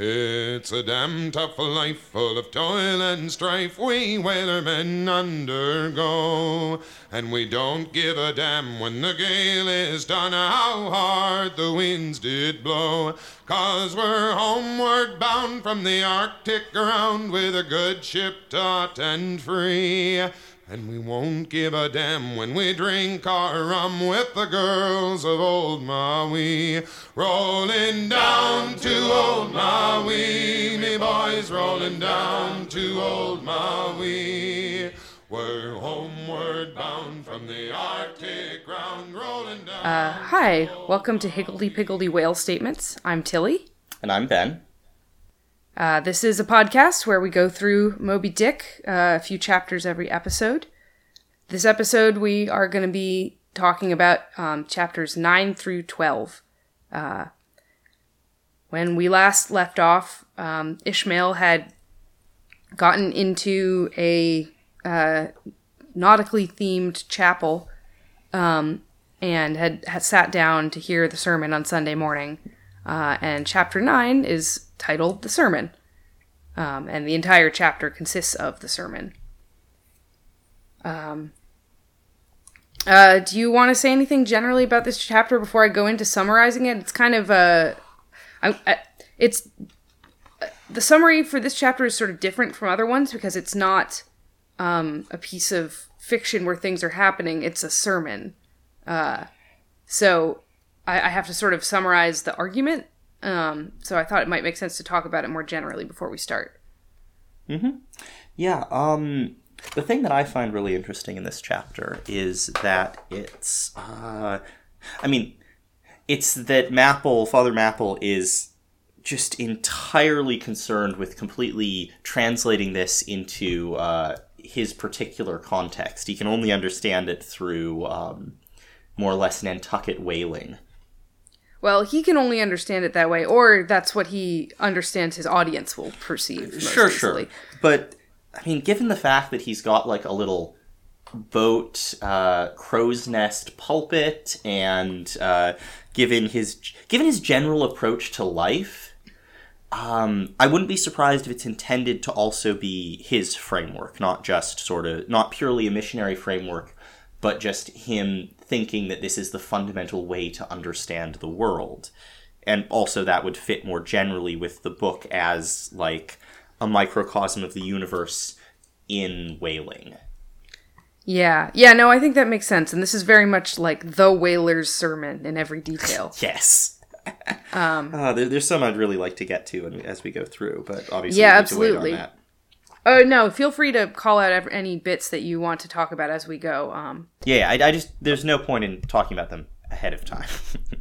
It's a damn tough life full of toil and strife we whalermen undergo. And we don't give a damn when the gale is done how hard the winds did blow. Cause we're homeward bound from the Arctic ground with a good ship taut and free. And we won't give a damn when we drink our rum with the girls of old Maui. Rolling down to old Maui, me boys, rolling down to old Maui. We're homeward bound from the Arctic ground, rolling down. Uh, hi, welcome to Higgledy Piggledy Whale Statements. I'm Tilly. And I'm Ben. Uh, this is a podcast where we go through Moby Dick, uh, a few chapters every episode. This episode, we are going to be talking about um, chapters 9 through 12. Uh, when we last left off, um, Ishmael had gotten into a uh, nautically themed chapel um, and had, had sat down to hear the sermon on Sunday morning. Uh, and chapter 9 is titled The Sermon. Um, and the entire chapter consists of the sermon. Um, uh, do you want to say anything generally about this chapter before I go into summarizing it? It's kind of a, I, it's the summary for this chapter is sort of different from other ones because it's not um, a piece of fiction where things are happening. It's a sermon. Uh, so I, I have to sort of summarize the argument. Um, so I thought it might make sense to talk about it more generally before we start. Mm-hmm. Yeah. Um, the thing that I find really interesting in this chapter is that it's, uh, I mean, it's that Mapple, Father Mapple, is just entirely concerned with completely translating this into uh, his particular context. He can only understand it through um, more or less Nantucket whaling. Well, he can only understand it that way, or that's what he understands his audience will perceive. most Sure, easily. sure. But I mean, given the fact that he's got like a little boat uh, crow's nest pulpit, and uh, given his given his general approach to life, um, I wouldn't be surprised if it's intended to also be his framework, not just sort of not purely a missionary framework, but just him thinking that this is the fundamental way to understand the world. And also that would fit more generally with the book as like a microcosm of the universe in whaling. Yeah, yeah, no, I think that makes sense, and this is very much like the whaler's sermon in every detail. Yes. um, uh, there, there's some I'd really like to get to and- as we go through, but obviously Yeah, we need to wait on absolutely. Oh no, feel free to call out any bits that you want to talk about as we go. Um, Yeah, I, I just there's no point in talking about them ahead of time.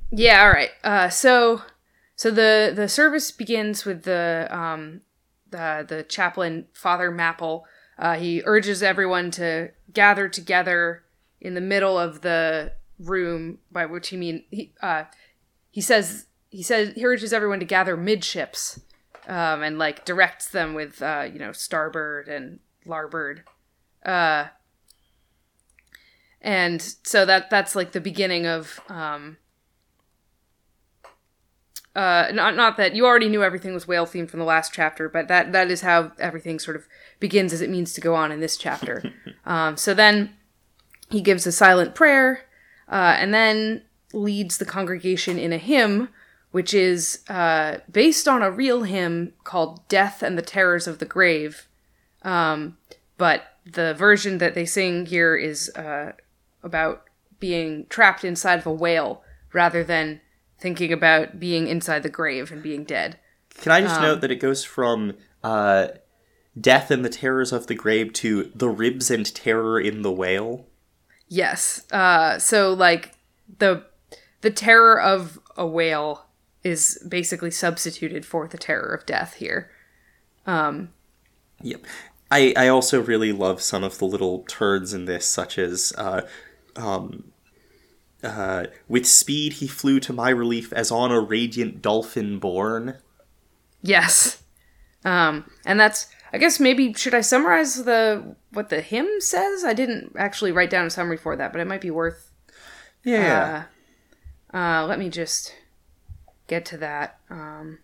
Yeah, all right. Uh, so so the the service begins with the um the the chaplain Father Mapple. Uh, he urges everyone to gather together in the middle of the room, by which he mean he uh he says he says he urges everyone to gather midships, um, and like directs them with uh you know starboard and larboard, uh. And so that that's like the beginning of um, uh, not not that you already knew everything was whale themed from the last chapter, but that that is how everything sort of begins as it means to go on in this chapter. um, so then he gives a silent prayer, uh, and then leads the congregation in a hymn, which is uh, based on a real hymn called "Death and the Terrors of the Grave," um, but the version that they sing here is uh, about being trapped inside of a whale rather than thinking about being inside the grave and being dead. Can I just note that it goes from uh, death and the terrors of the grave to the ribs and terror in the whale? Yes. Uh, so like the the terror of a whale is basically substituted for the terror of death here. Yep. I, I also really love some of the little turds in this, such as uh, um, uh, with speed he flew to my relief as on a radiant dolphin born. Yes. Um, and that's I guess maybe should I summarize the what the hymn says? I didn't actually write down a summary for that, but it might be worth Yeah. uh, let me just get to that. Um,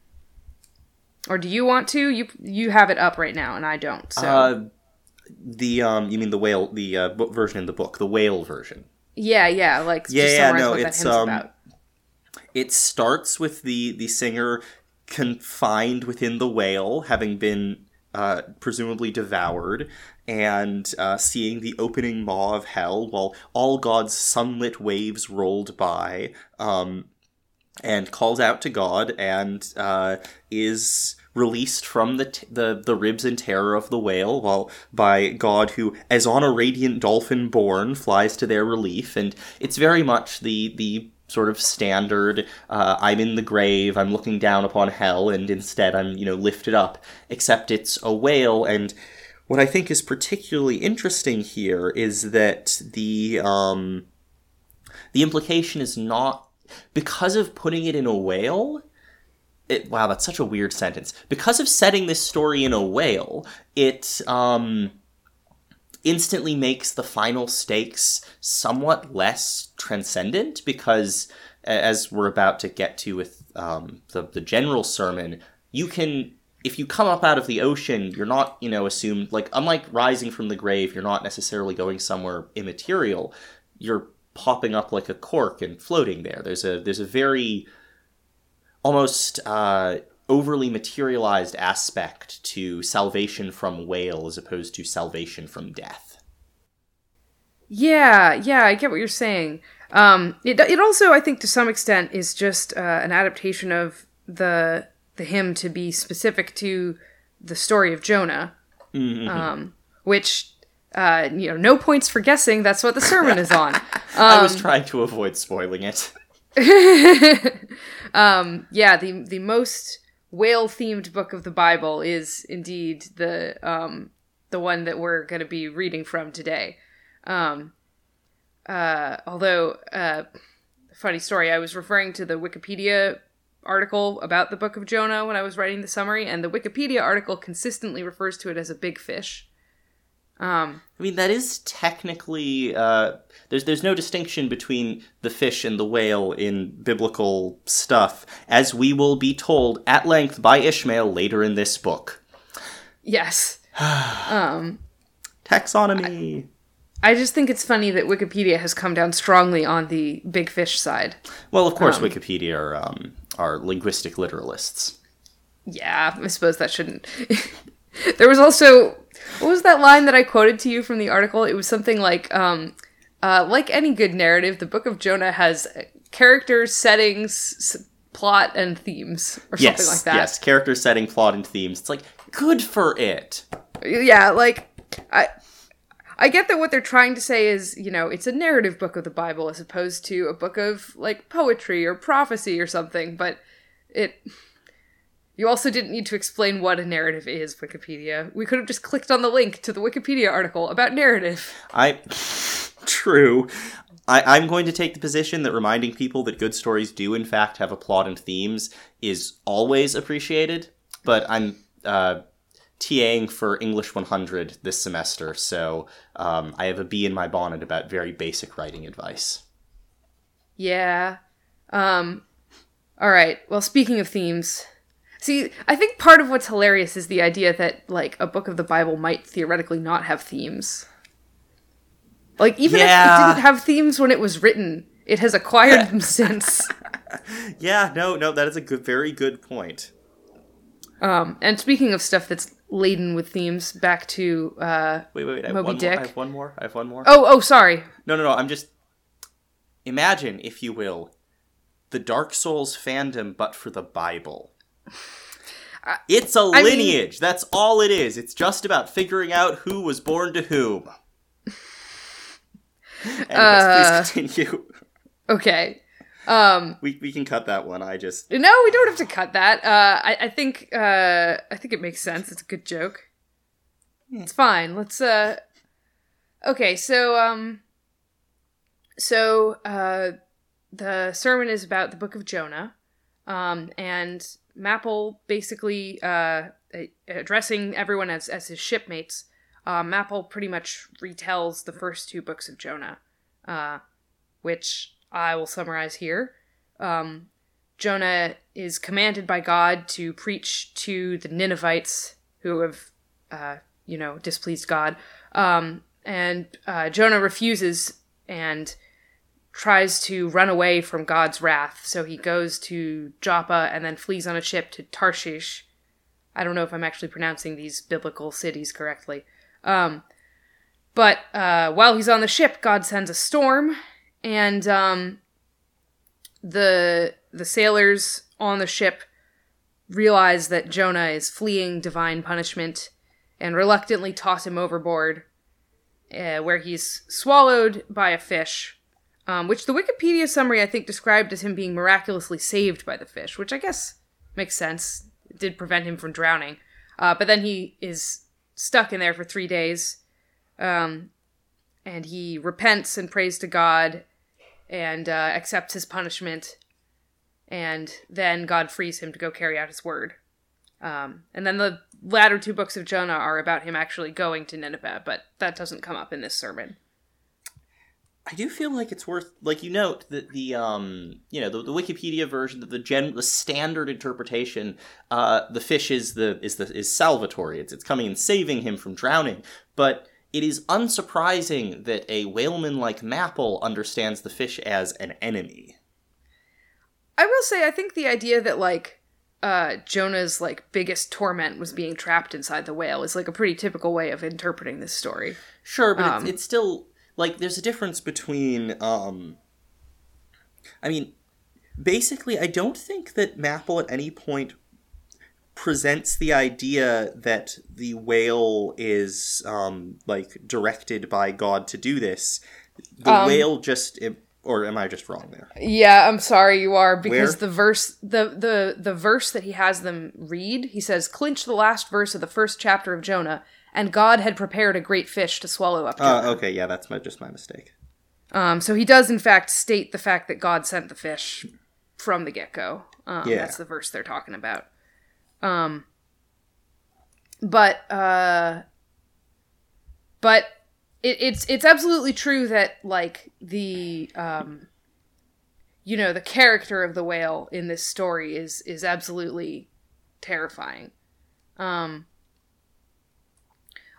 or do you want to? You you have it up right now, and I don't. So Uh, the um, you mean the whale, the uh, book version in the book, the whale version. yeah, yeah, like Yeah, just yeah, no, what it's, um, about. It starts with the the singer confined within the whale, having been uh, presumably devoured, and uh, seeing the opening maw of hell while all God's sunlit waves rolled by, um, and calls out to God and uh, is released from the, t- the the ribs and terror of the whale while by God who as on a radiant dolphin born flies to their relief. And it's very much the the sort of standard uh, I'm in the grave I'm looking down upon hell and instead I'm you know lifted up except it's a whale. And what I think is particularly interesting here is that the um the implication is not because of putting it in a whale it, wow, that's such a weird sentence. Because of setting this story in a whale, it um, instantly makes the final stakes somewhat less transcendent. Because, as we're about to get to with um, the the general sermon, you can. If you come up out of the ocean, you're not, you know, assumed like unlike rising from the grave, you're not necessarily going somewhere immaterial. You're popping up like a cork and floating there. There's a there's a very almost uh, overly materialized aspect to salvation from whale as opposed to salvation from death. Yeah, yeah, I get what you're saying. Um, it it also, I think, to some extent, is just uh, an adaptation of the the hymn to be specific to the story of Jonah, um, which uh, you know, no points for guessing. That's what the sermon is on. I was trying to avoid spoiling it. yeah, the the most whale themed book of the Bible is indeed the um, the one that we're going to be reading from today. Um, uh, although, uh, funny story, I was referring to the Wikipedia article about the Book of Jonah when I was writing the summary, and the Wikipedia article consistently refers to it as a big fish. Um, I mean, that is technically uh, there's there's no distinction between the fish and the whale in biblical stuff, as we will be told at length by Ishmael later in this book. yes. um, Taxonomy. I just think it's funny that Wikipedia has come down strongly on the big fish side. well, of course, Wikipedia are um, are linguistic literalists. Yeah, I suppose that shouldn't. there was also what was that line that I quoted to you from the article? It was something like, um, uh, like any good narrative, the Book of Jonah has characters, settings, s- plot, and themes, or Yes, something like that. yes, character setting, plot, and themes. It's like good for it. Yeah, like I. I get that what they're trying to say is, you know, it's a narrative book of the Bible as opposed to a book of like poetry or prophecy or something, but it you also didn't need to explain what a narrative is, Wikipedia. We could have just clicked on the link to the Wikipedia article about narrative. I true. I, I'm going to take the position that reminding people that good stories do in fact have a plot and themes is always appreciated. But I'm uh, TAing for English 100 this semester, so um, I have a bee in my bonnet about very basic writing advice. Yeah. Um all right. Well, speaking of themes, see, I think part of what's hilarious is the idea that like a book of the Bible might theoretically not have themes. Like even if it didn't have themes when it was written, it has acquired them since. Yeah, no, no, that is a good, very good point. Um and speaking of stuff that's laden with themes, back to uh Wait, wait, wait. I have, Moby one more, I have one more. I have one more. Oh, oh, sorry. No, no, no. I'm just. Imagine, if you will, the Dark Souls fandom, but for the Bible. It's a mean- lineage. That's all it is. It's just about figuring out who was born to whom. Anyways, Uh, please continue. Okay. Um We, we can cut that one. I just. No, we don't have to cut that. Uh, I, I think uh, I think it makes sense. It's a good joke. It's fine. Let's. Uh... Okay, so um, so uh, the sermon is about the Book of Jonah, um, and Mapple basically uh, addressing everyone as as his shipmates. Uh, Mapple pretty much retells the first two books of Jonah, uh, which I will summarize here. Um, Jonah is commanded by God to preach to the Ninevites who have, uh, you know, displeased God. Um, and uh, Jonah refuses and tries to run away from God's wrath. So he goes to Joppa and then flees on a ship to Tarshish. I don't know if I'm actually pronouncing these biblical cities correctly. Um, but uh, while he's on the ship, God sends a storm, and um, the the sailors on the ship realize that Jonah is fleeing divine punishment and reluctantly toss him overboard, uh, where he's swallowed by a fish, um, which the Wikipedia summary I think described as him being miraculously saved by the fish, which I guess makes sense. It did prevent him from drowning. Uh, but then he is stuck in there for three days. Um, and he repents and prays to God and uh, accepts his punishment. And then God frees him to go carry out his word. Um, and then the latter two books of Jonah are about him actually going to Nineveh, but that doesn't come up in this sermon. I do feel like it's worth, like you note that the, um, you know, the, the Wikipedia version, the, the gen, the standard interpretation, uh, the fish is the is the is salvatory. It's it's coming and saving him from drowning. But it is unsurprising that a whaleman like Mapple understands the fish as an enemy. I will say, I think the idea that like uh, Jonah's like biggest torment was being trapped inside the whale is like a pretty typical way of interpreting this story. Sure, but um, it's, it's still like there's a difference between. Um, I mean, basically, I don't think that Mapple at any point presents the idea that the whale is um, like directed by God to do this. The um, whale just or am I just wrong there? Yeah, I'm sorry you are because Where? the verse the the the verse that he has them read, he says clinch the last verse of the first chapter of Jonah and God had prepared a great fish to swallow up Jonah. Uh, okay, yeah, that's my, just my mistake. Um so he does in fact state the fact that God sent the fish from the get-go. Um, yeah. that's the verse they're talking about. Um, but uh, but it, it's it's absolutely true that like the um, you know the character of the whale in this story is is absolutely terrifying. Um,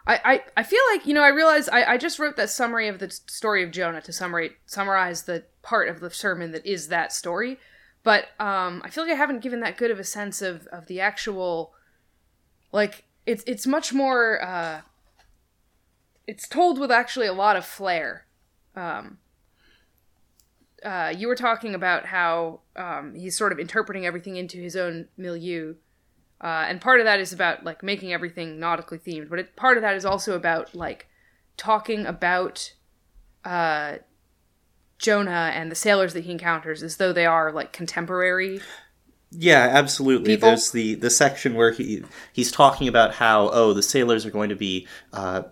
I, I, I feel like you know I realize I, I just wrote that summary of the story of Jonah to summarize summarize the part of the sermon that is that story, but um, I feel like I haven't given that good of a sense of of the actual, like it's it's much more. Uh, it's told with actually a lot of flair. Um, uh, you were talking about how um, he's sort of interpreting everything into his own milieu, uh, and part of that is about like making everything nautically themed, but it, part of that is also about like talking about uh, Jonah and the sailors that he encounters as though they are like contemporary. Yeah, absolutely. People. There's the the section where he he's talking about how oh the sailors are going to be uh,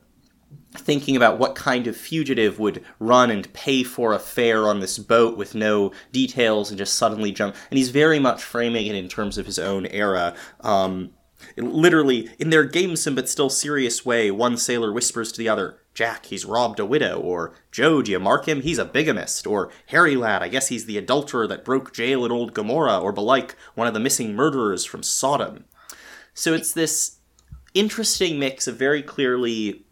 thinking about what kind of fugitive would run and pay for a fare on this boat with no details and just suddenly jump. And he's very much framing it in terms of his own era. Um, literally, in their gamesome but still serious way, one sailor whispers to the other, Jack, he's robbed a widow, or Joe, do you mark him? He's a bigamist, or Harry lad, I guess he's the adulterer that broke jail in old Gomorrah, or belike one of the missing murderers from Sodom. So it's this interesting mix of very clearly,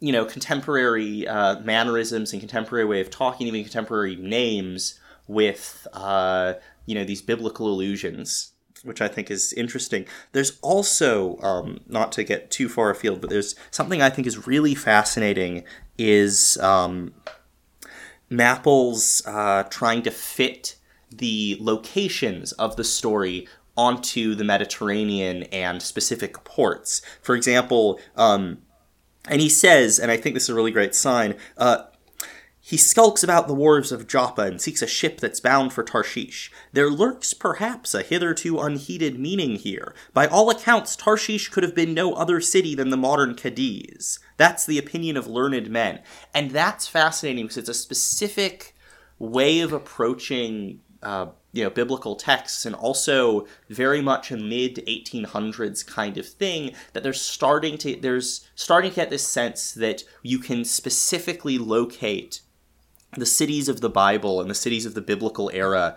you know, contemporary uh, mannerisms and contemporary way of talking, even contemporary names, with uh, you know these biblical allusions which I think is interesting. There's also, um, not to get too far afield, but there's something I think is really fascinating is um, Mapple's uh, trying to fit the locations of the story onto the Mediterranean and specific ports. For example, um, and he says, and I think this is a really great sign, uh, he skulks about the wharves of Joppa and seeks a ship that's bound for Tarshish. There lurks perhaps a hitherto unheeded meaning here. By all accounts, Tarshish could have been no other city than the modern Cadiz. That's the opinion of learned men. And that's fascinating because it's a specific way of approaching uh, you know biblical texts and also very much a mid 1800s kind of thing that there's starting to there's starting to get this sense that you can specifically locate the cities of the Bible and the cities of the biblical era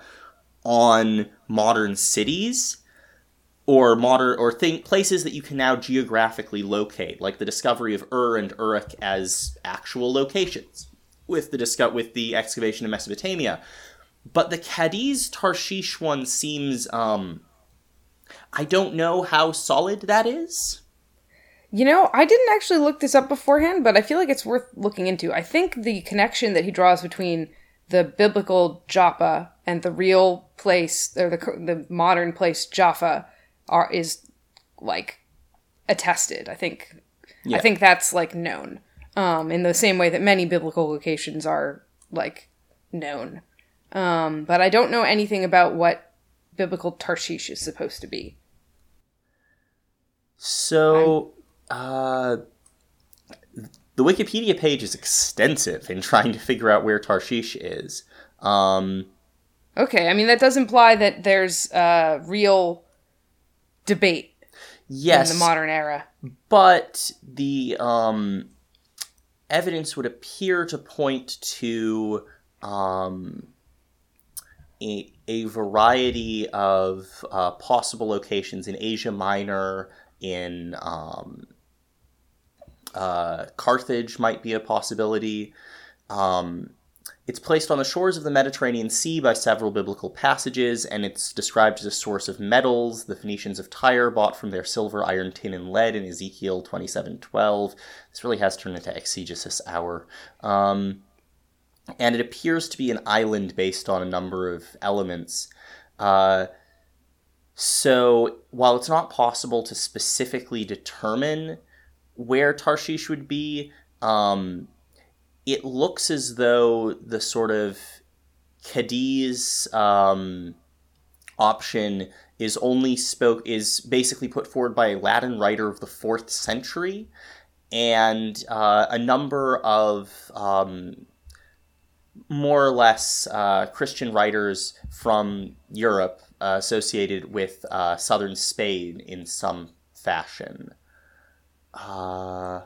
on modern cities or modern or think places that you can now geographically locate, like the discovery of Ur and Uruk as actual locations with the disco- with the excavation of Mesopotamia. But the Cadiz Tarshish one seems um I don't know how solid that is. You know, I didn't actually look this up beforehand, but I feel like it's worth looking into. I think the connection that he draws between the biblical Joppa and the real place, or the the modern place Jaffa, are is like attested. I think, Yeah. I think that's like known, um, in the same way that many biblical locations are like known. Um, but I don't know anything about what biblical Tarshish is supposed to be. So, uh, the Wikipedia page is extensive in trying to figure out where Tarshish is. Um, Okay, I mean that does imply that there's uh, real debate yes, in the modern era. but the um, evidence would appear to point to um, a, a variety of uh, possible locations in Asia Minor, in um, uh, Carthage might be a possibility. Um, it's placed on the shores of the Mediterranean Sea by several biblical passages, and it's described as a source of metals. The Phoenicians of Tyre bought from their silver, iron, tin, and lead in Ezekiel 27:12. This really has turned into exegesis hour. Um, and it appears to be an island based on a number of elements. Uh, so while it's not possible to specifically determine where Tarshish would be, um, it looks as though the sort of Cadiz um, option is only spoke is basically put forward by a Latin writer of the fourth century, and uh, a number of um, more or less uh, Christian writers from Europe uh, associated with uh, southern Spain in some fashion. Uh,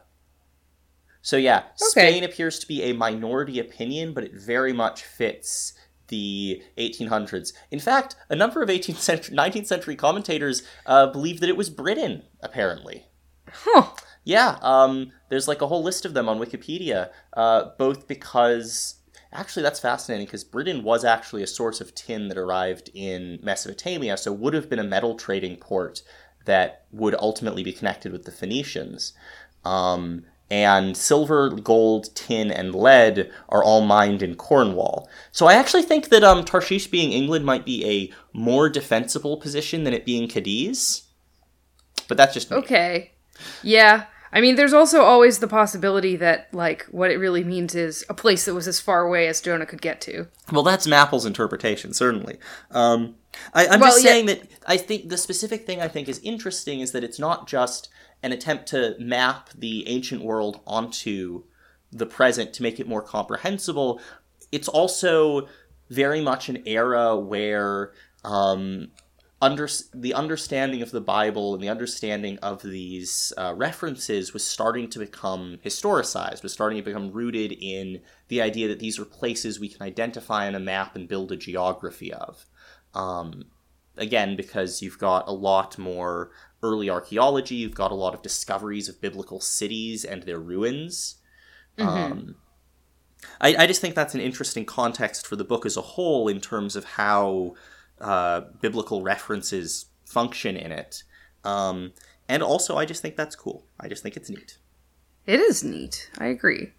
so yeah, Spain appears to be a minority opinion, but it very much fits the 1800s. In fact, a number of 18th century, 19th century commentators uh, believe that it was Britain. Apparently, Huh. yeah. Um, there's like a whole list of them on Wikipedia. Uh, both because actually that's fascinating because Britain was actually a source of tin that arrived in Mesopotamia, so would have been a metal trading port that would ultimately be connected with the Phoenicians. Um, and silver, gold, tin, and lead are all mined in Cornwall. So I actually think that um, Tarshish being England might be a more defensible position than it being Cadiz. But that's just me. Okay. Yeah. I mean, there's also always the possibility that, like, what it really means is a place that was as far away as Jonah could get to. Well, that's Mapple's interpretation, certainly. Um, I, I'm Well, just yeah- saying that I think the specific thing I think is interesting is that it's not just an attempt to map the ancient world onto the present to make it more comprehensible. It's also very much an era where um, under, the understanding of the Bible and the understanding of these uh, references was starting to become historicized, was starting to become rooted in the idea that these are places we can identify on a map and build a geography of. Um, again, because you've got a lot more early archaeology, you've got a lot of discoveries of biblical cities and their ruins. Um, I, I just think that's an interesting context for the book as a whole in terms of how uh, biblical references function in it. Um, and also, I just think that's cool. I just think it's neat. It is neat. I agree.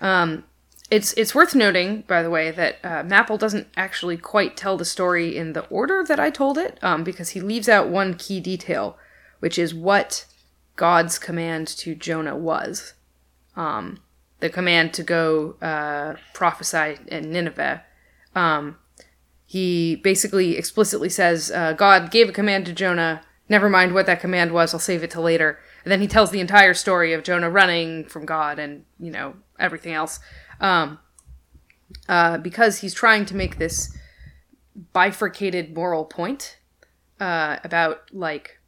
Um, it's it's worth noting, by the way, that uh, Mapple doesn't actually quite tell the story in the order that I told it, um, because he leaves out one key detail, which is what God's command to Jonah was. Um, the command to go uh, prophesy in Nineveh. Um, he basically explicitly says, uh, God gave a command to Jonah. Never mind what that command was. I'll save it till later. And then he tells the entire story of Jonah running from God and, you know, everything else. Um, uh, because he's trying to make this bifurcated moral point uh, about, like,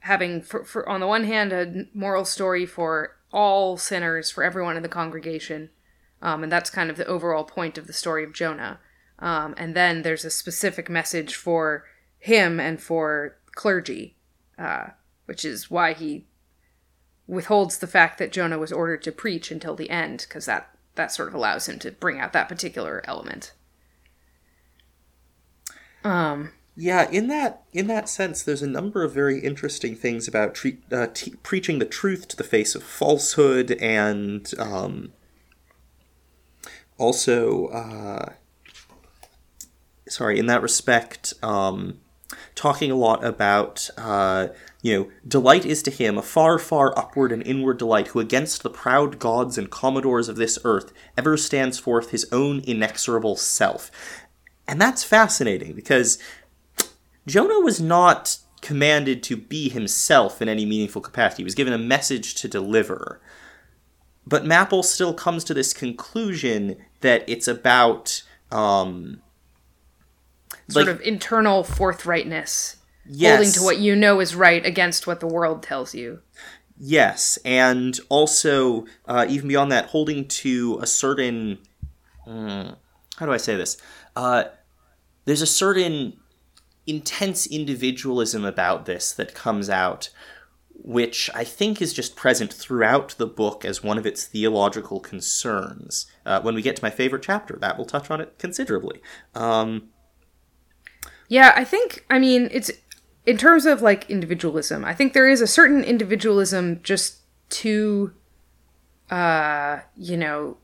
having, for, for, on the one hand, a moral story for all sinners, for everyone in the congregation. Um, and that's kind of the overall point of the story of Jonah. Um, and then there's a specific message for him and for clergy, uh, which is why he withholds the fact that Jonah was ordered to preach until the end, because that that sort of allows him to bring out that particular element. Um, yeah, in that in that sense, there's a number of very interesting things about tre- uh, preaching the truth to the face of falsehood, and um, also, uh, sorry, in that respect, um, talking a lot about. Uh, you know, delight is to him a far, far upward and inward delight, who against the proud gods and commodores of this earth ever stands forth his own inexorable self. And that's fascinating because Jonah was not commanded to be himself in any meaningful capacity. He was given a message to deliver. But Mapple still comes to this conclusion that it's about um, sort like, of internal forthrightness, yes. holding to what you know is right against what the world tells you. Yes, and also uh, even beyond that, holding to a certain. Hmm, how do I say this? Uh, there's a certain intense individualism about this that comes out, which I think is just present throughout the book as one of its theological concerns. Uh, when we get to my favorite chapter, that will touch on it considerably. Um, yeah, I think, I mean, it's in terms of like individualism, I think there is a certain individualism just to, uh, you know,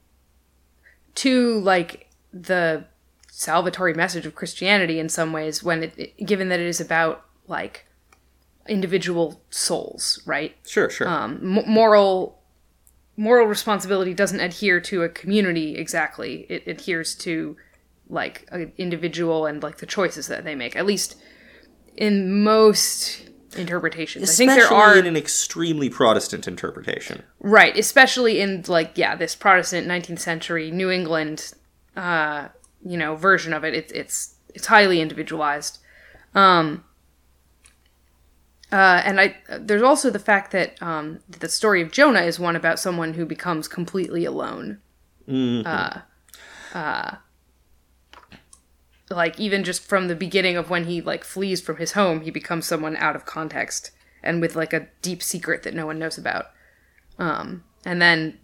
to like the salvatory message of Christianity in some ways when it, it, given that it is about like individual souls, right? Sure, sure. Um, m- moral moral responsibility doesn't adhere to a community exactly. It adheres to like an individual and like the choices that they make. At least in most interpretations. Especially I think there are in an extremely Protestant interpretation. Right, especially in like yeah, this Protestant 19th century New England uh you know version of it. It's it's it's highly individualized. Um, uh, and I there's also the fact that um, the story of Jonah is one about someone who becomes completely alone. Mm-hmm. Uh, uh, like even just from the beginning of when he like flees from his home, he becomes someone out of context and with like a deep secret that no one knows about. Um, and then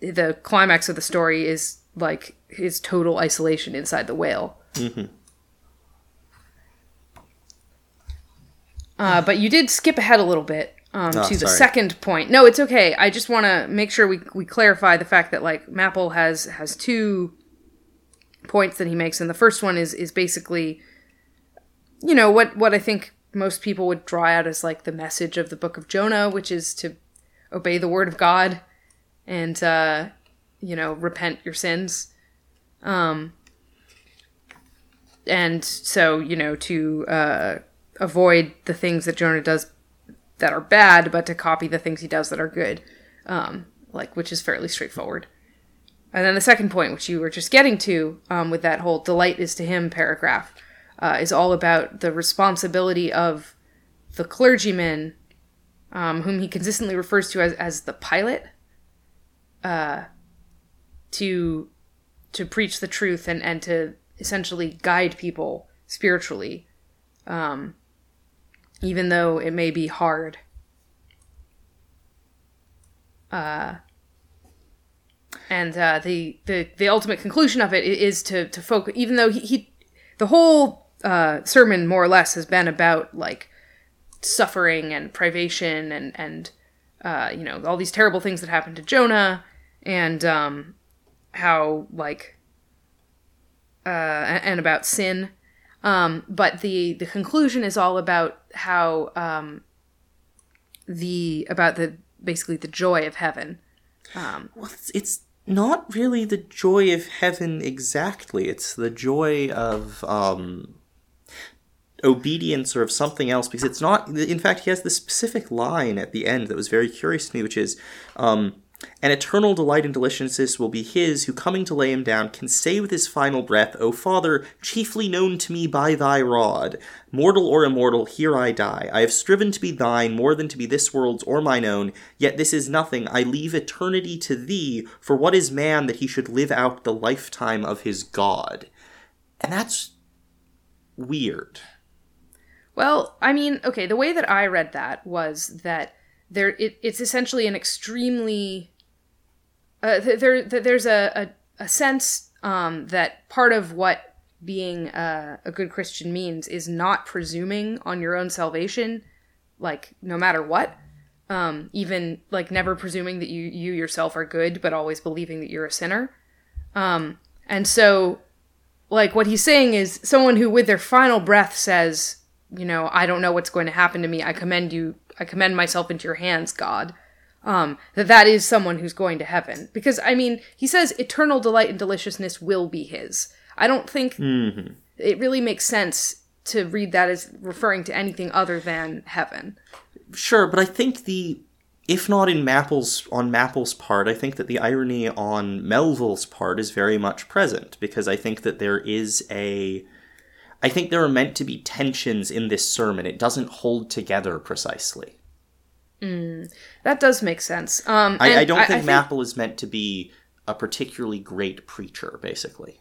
the climax of the story is like his total isolation inside the whale. Mm-hmm. Uh, but you did skip ahead a little bit um, Oh, to the sorry. second point. No, it's okay. I just want to make sure we, we clarify the fact that like Mapple has has two points that he makes, and the first one is is basically, you know, what what I think most people would draw out as like the message of the Book of Jonah, which is to obey the word of God and uh, you know repent your sins. Um, and so you know to uh, avoid the things that Jonah does that are bad, but to copy the things he does that are good, um, like which is fairly straightforward. And then the second point, which you were just getting to, um, with that whole "delight is to him" paragraph, uh, is all about the responsibility of the clergyman, um, whom he consistently refers to as, as the pilot, uh, to to preach the truth and, and to essentially guide people spiritually, um, even though it may be hard. Uh, and uh, the, the the ultimate conclusion of it is to to focus. Even though he, he the whole uh, sermon more or less has been about like suffering and privation and and uh, you know all these terrible things that happened to Jonah and um, how like uh, and about sin. Um, but the the conclusion is all about how um, the about the basically the joy of heaven. Well, it's, it's not really the joy of heaven exactly. It's the joy of um, obedience or of something else. Because it's not. In fact, he has this specific line at the end that was very curious to me, which is. Um, an eternal delight and deliciousness will be his who, coming to lay him down, can say with his final breath, O Father, chiefly known to me by thy rod, mortal or immortal, here I die. I have striven to be thine more than to be this world's or mine own, yet this is nothing. I leave eternity to thee, for what is man that he should live out the lifetime of his God? and that's weird. Well, I mean, okay, the way that I read that was that there it, it's essentially an extremely uh, there there's a, a, a sense um, that part of what being a, a good Christian means is not presuming on your own salvation, like no matter what. Um, even like never presuming that you you yourself are good, but always believing that you're a sinner. Um, and so, like what he's saying is someone who, with their final breath, says, you know, I don't know what's going to happen to me. I commend you. I commend myself into your hands, God. Um, that that is someone who's going to heaven because I mean he says eternal delight and deliciousness will be his. I don't think it really makes sense to read that as referring to anything other than heaven. Sure, but I think the if not in Mapple's on Mapple's part, I think that the irony on Melville's part is very much present because I think that there is a I think there are meant to be tensions in this sermon. It doesn't hold together precisely. That does make sense. Um, I, I don't think I Mapple is meant to be a particularly great preacher, basically.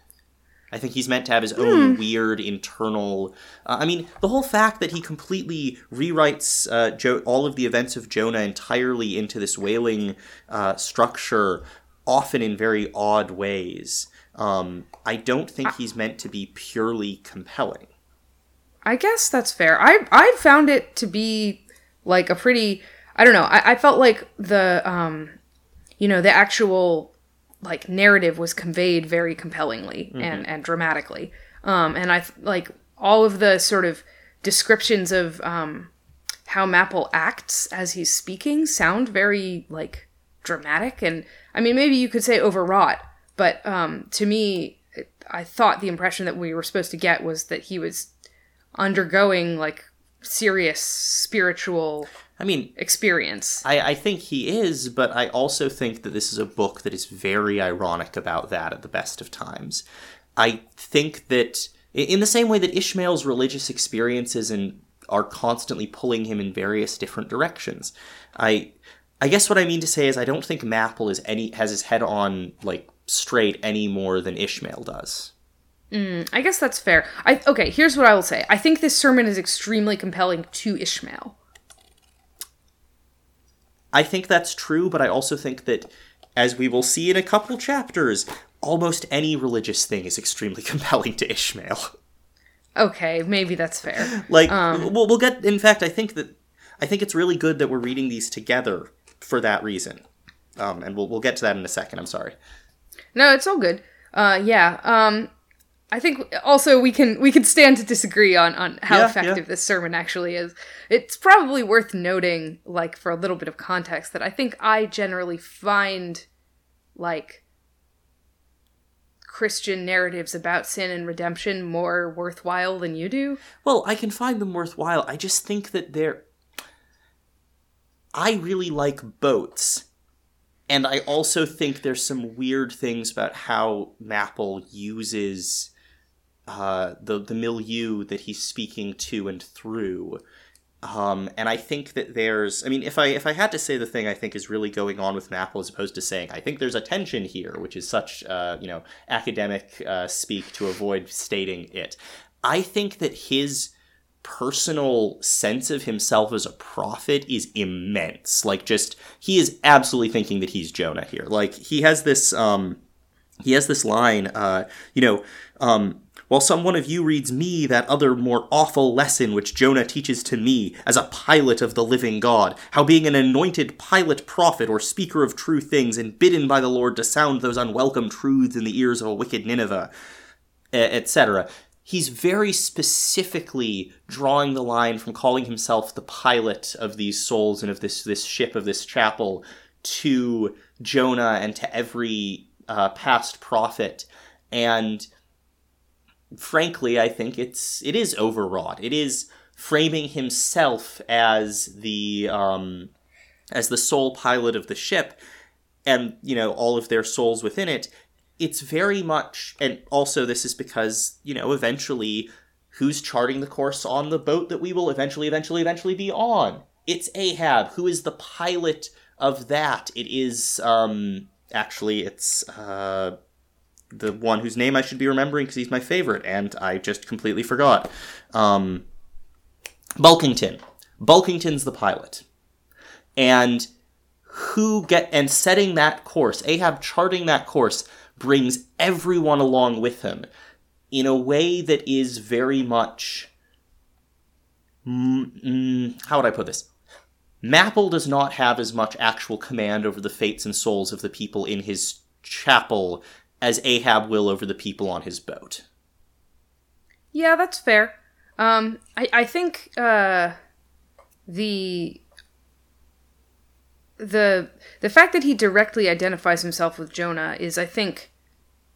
I think he's meant to have his own weird internal. Uh, I mean, the whole fact that he completely rewrites uh, jo- all of the events of Jonah entirely into this whaling uh, structure, often in very odd ways. Um, I don't think he's meant to be purely compelling. I guess that's fair. I I found it to be like a pretty I don't know. I, I felt like the um you know, the actual like narrative was conveyed very compellingly and and dramatically. Um and I like all of the sort of descriptions of um how Mapple acts as he's speaking sound very like dramatic and I mean maybe you could say overwrought, but um to me it- I thought the impression that we were supposed to get was that he was undergoing like serious spiritual I mean, experience. I, I think he is, but I also think that this is a book that is very ironic about that at the best of times. I think that in the same way that Ishmael's religious experiences and are constantly pulling him in various different directions. I I guess what I mean to say is I don't think Mapple is any has his head on like straight any more than Ishmael does. Mm, I guess that's fair. I okay, here's what I will say. I think this sermon is extremely compelling to Ishmael. I think that's true, but I also think that, as we will see in a couple chapters, almost any religious thing is extremely compelling to Ishmael. Okay, maybe that's fair. Like, we'll, we'll get. In fact, I think that I think it's really good that we're reading these together for that reason. Um, and we'll we'll get to that in a second. I'm sorry. No, it's all good. Uh yeah. Um I think also we can we can stand to disagree on on how Yeah, effective yeah. this sermon actually is. It's probably worth noting like for a little bit of context that I think I generally find like Christian narratives about sin and redemption more worthwhile than you do. Well, I can find them worthwhile. I just think that they're. I really like boats. And I also think there's some weird things about how Mapple uses uh, the, the milieu that he's speaking to and through. Um, and I think that there's, I mean, if I if I had to say the thing I think is really going on with Mapple as opposed to saying I think there's a tension here, which is such uh, you know academic uh, speak to avoid stating it, I think that his personal sense of himself as a prophet is immense. Like, just he is absolutely thinking that he's Jonah here. Like, he has this um, he has this line, uh, you know, um, while some one of you reads me that other more awful lesson which Jonah teaches to me as a pilot of the living God, how being an anointed pilot prophet or speaker of true things and bidden by the Lord to sound those unwelcome truths in the ears of a wicked Nineveh, etc. He's very specifically drawing the line from calling himself the pilot of these souls and of this this ship of this chapel to Jonah and to every uh, past prophet, and frankly, I think it's it is overwrought. It is framing himself as the um, as the sole pilot of the ship, and you know all of their souls within it. It's very much, and also this is because you know eventually, who's charting the course on the boat that we will eventually, eventually, eventually be on? It's Ahab, who is the pilot of that. It is um, actually it's uh, the one whose name I should be remembering because he's my favorite, and I just completely forgot. Um, Bulkington. Bulkington's the pilot, and who get and setting that course, Ahab charting that course brings everyone along with him in a way that is very much. Mm, mm, how would I put this? Mapple does not have as much actual command over the fates and souls of the people in his chapel as Ahab will over the people on his boat. Yeah, that's fair. Um, I, I think uh, the the the fact that he directly identifies himself with Jonah is, I think,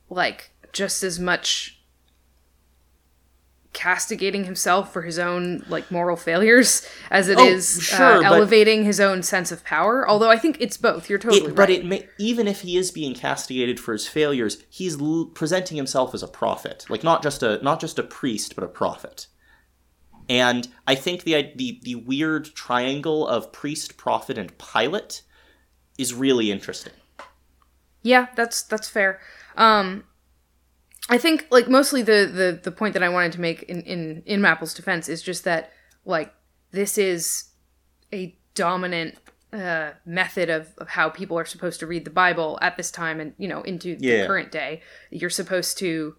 like just as much castigating himself for his own like moral failures as it Oh, is sure, uh, elevating his own sense of power. Although I think it's both. You're totally It, right. but it may, even if he is being castigated for his failures, he's l- presenting himself as a prophet, like not just a not just a priest, but a prophet. And I think the the the weird triangle of priest, prophet, and pilot is really interesting. Yeah, that's that's fair. Um, I think like mostly the the the point that I wanted to make in in in Mapple's defense is just that like this is a dominant uh, method of, of how people are supposed to read the Bible at this time and you know into Yeah. the current day. You're supposed to,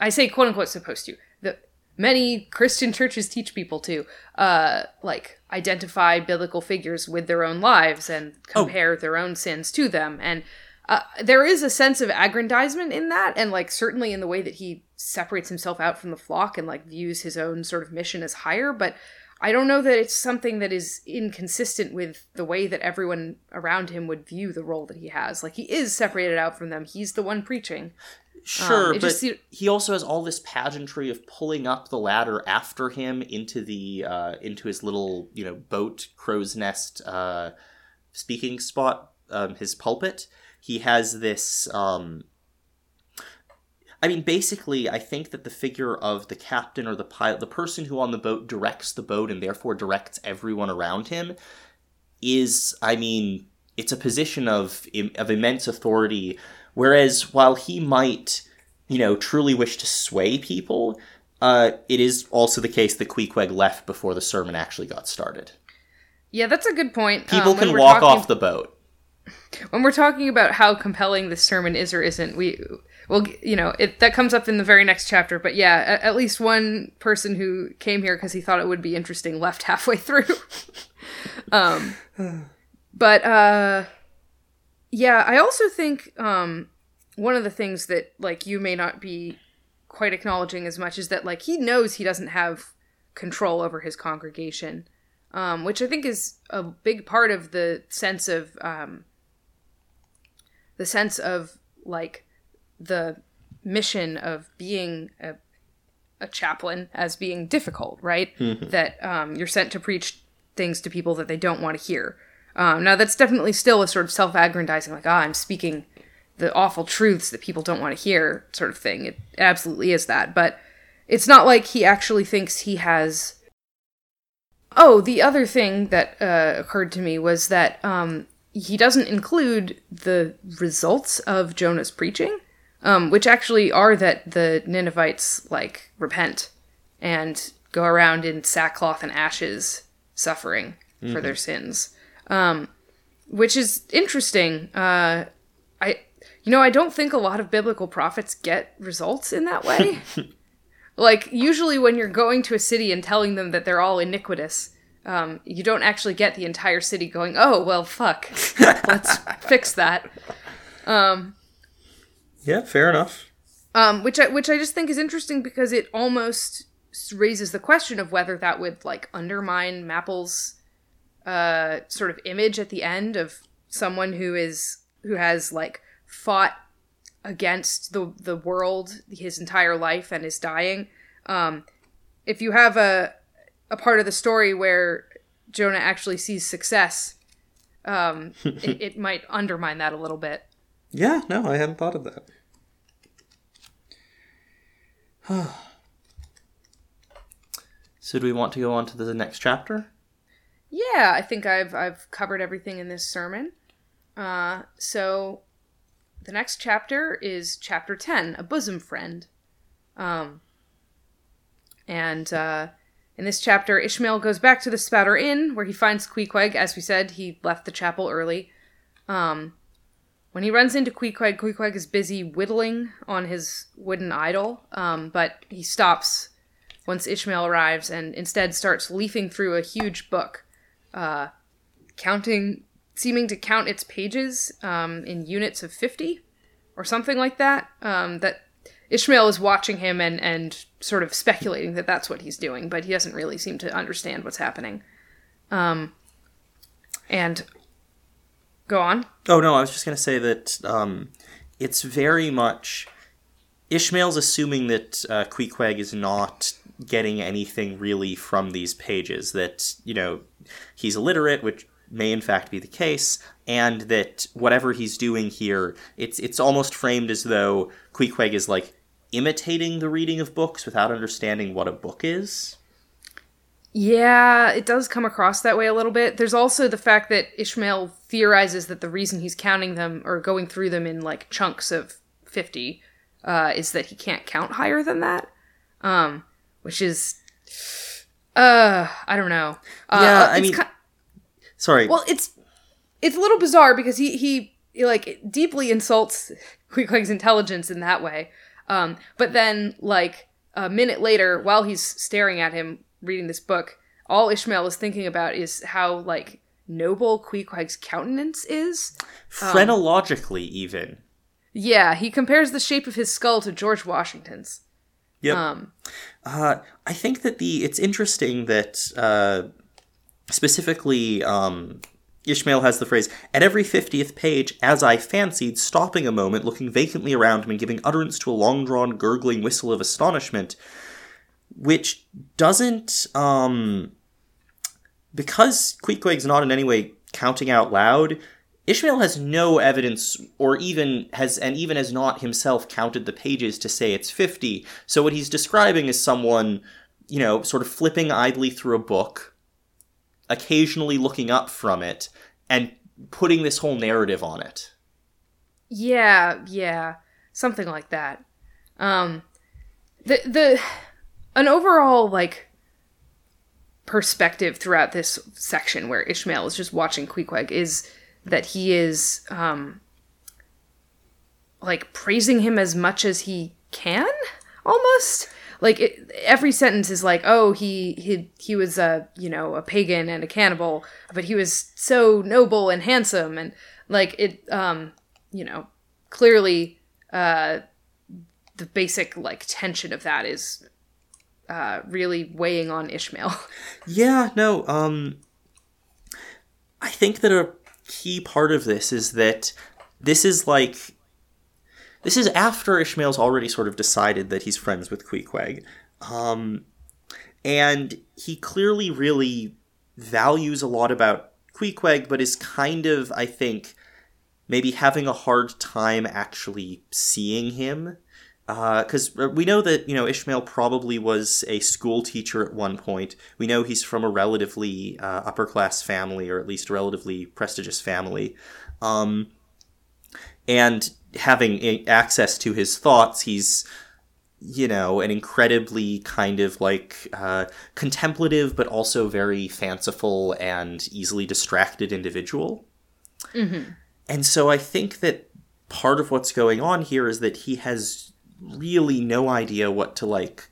I say quote unquote supposed to. The many Christian churches teach people to uh, like identify biblical figures with their own lives and compare their own sins to them and. Uh, there is a sense of aggrandizement in that, and like certainly in the way that he separates himself out from the flock and like views his own sort of mission as higher. But I don't know that it's something that is inconsistent with the way that everyone around him would view the role that he has. Like he is separated out from them. He's the one preaching. Sure, Um, but just he also has all this pageantry of pulling up the ladder after him into the uh, into his little you know boat crow's nest uh, speaking spot, um, his pulpit. He has this. Um, I mean, basically, I think that the figure of the captain or the pilot, the person who on the boat directs the boat and therefore directs everyone around him, is, I mean, it's a position of of immense authority. Whereas, while he might, you know, truly wish to sway people, uh, it is also the case that Queequeg left before the sermon actually got started. Yeah, that's a good point. People Um, can walk talking- off the boat. When we're talking about how compelling this sermon is or isn't, we well, you know, it that comes up in the very next chapter. But yeah, at, at least one person who came here because he thought it would be interesting left halfway through. um, but uh, yeah, I also think um, one of the things that like you may not be quite acknowledging as much is that like he knows he doesn't have control over his congregation. Um, which I think is a big part of the sense of um, the sense of like the mission of being a, a chaplain as being difficult, right? That um, you're sent to preach things to people that they don't want to hear. Um, now that's definitely still a sort of self-aggrandizing, like ah, I'm speaking the awful truths that people don't want to hear, sort of thing. It absolutely is that, but it's not like he actually thinks he has. Oh, the other thing that uh, occurred to me was that um, he doesn't include the results of Jonah's preaching, um, which actually are that the Ninevites like repent and go around in sackcloth and ashes, suffering for their sins, um, which is interesting. Uh, I, you know, I don't think a lot of biblical prophets get results in that way. like usually when you're going to a city and telling them that they're all iniquitous um, you don't actually get the entire city going oh well fuck let's fix that Um, Yeah, fair enough. um, which I, which I just think is interesting because it almost raises the question of whether that would like undermine Mapple's uh, sort of image at the end of someone who is who has like fought against the the world his entire life and is dying. Um, if you have a a part of the story where Jonah actually sees success, um, it, it might undermine that a little bit. Yeah, no, I hadn't thought of that. so, do we want to go on to the next chapter? Yeah, I think I've I've covered everything in this sermon. Uh, so the next chapter is chapter 10, A Bosom Friend. Um, and uh, in this chapter, Ishmael goes back to the Spouter Inn, where he finds Queequeg. As we said, he left the chapel early. Um, when he runs into Queequeg, Queequeg is busy whittling on his wooden idol, um, but he stops once Ishmael arrives and instead starts leafing through a huge book, uh, counting, seeming to count its pages um, in units of 50 or something like that. Um, that Ishmael is watching him and, and sort of speculating that that's what he's doing, but he doesn't really seem to understand what's happening. Um, and go on. Oh no, I was just gonna say that um, it's very much Ishmael's assuming that uh, Queequeg is not getting anything really from these pages. That you know he's illiterate, which may in fact be the case, and that whatever he's doing here, it's it's almost framed as though Queequeg is like imitating the reading of books without understanding what a book is. Yeah, it does come across that way a little bit. There's also the fact that Ishmael theorizes that the reason he's counting them or going through them in like chunks of 50 uh, is that he can't count higher than that. Um, which is, uh, I don't know. Uh, Yeah, I it's mean- Sorry. well, it's it's a little bizarre because he he, he like deeply insults Queequeg's intelligence in that way. Um, but then like a minute later, while he's staring at him reading this book, all Ishmael is thinking about is how like noble Queequeg's countenance is. Phrenologically, even. Yeah, he compares the shape of his skull to George Washington's. Yep. Um, Uh, I think that the it's interesting that uh, specifically um, Ishmael has the phrase at every fiftieth page, as I fancied, stopping a moment, looking vacantly around him, and giving utterance to a long drawn gurgling whistle of astonishment, which doesn't um, because Queequeg's not in any way counting out loud. Ishmael has no evidence, or even has, and even has not himself counted the pages to say it's 50. So what he's describing is someone, you know, sort of flipping idly through a book, occasionally looking up from it, and putting this whole narrative on it. Yeah, yeah, something like that. Um, the the an overall like perspective throughout this section where Ishmael is just watching Queequeg is that he is um like praising him as much as he can almost like it, every sentence is like oh he he he was a you know a pagan and a cannibal but he was so noble and handsome. And like it um you know clearly uh the basic like tension of that is uh really weighing on Ishmael. Yeah, no, um I think that a key part of this is that this is like this is after Ishmael's already sort of decided that he's friends with Queequeg. Um and he clearly really values a lot about Queequeg, but is kind of, I think, maybe having a hard time actually seeing him because uh, we know that you know Ishmael probably was a school teacher at one point. We know he's from a relatively uh, upper class family, or at least a relatively prestigious family, um, and having access to his thoughts, he's you know an incredibly kind of like uh, contemplative, but also very fanciful and easily distracted individual. And so I think that part of what's going on here is that he has really no idea what to like.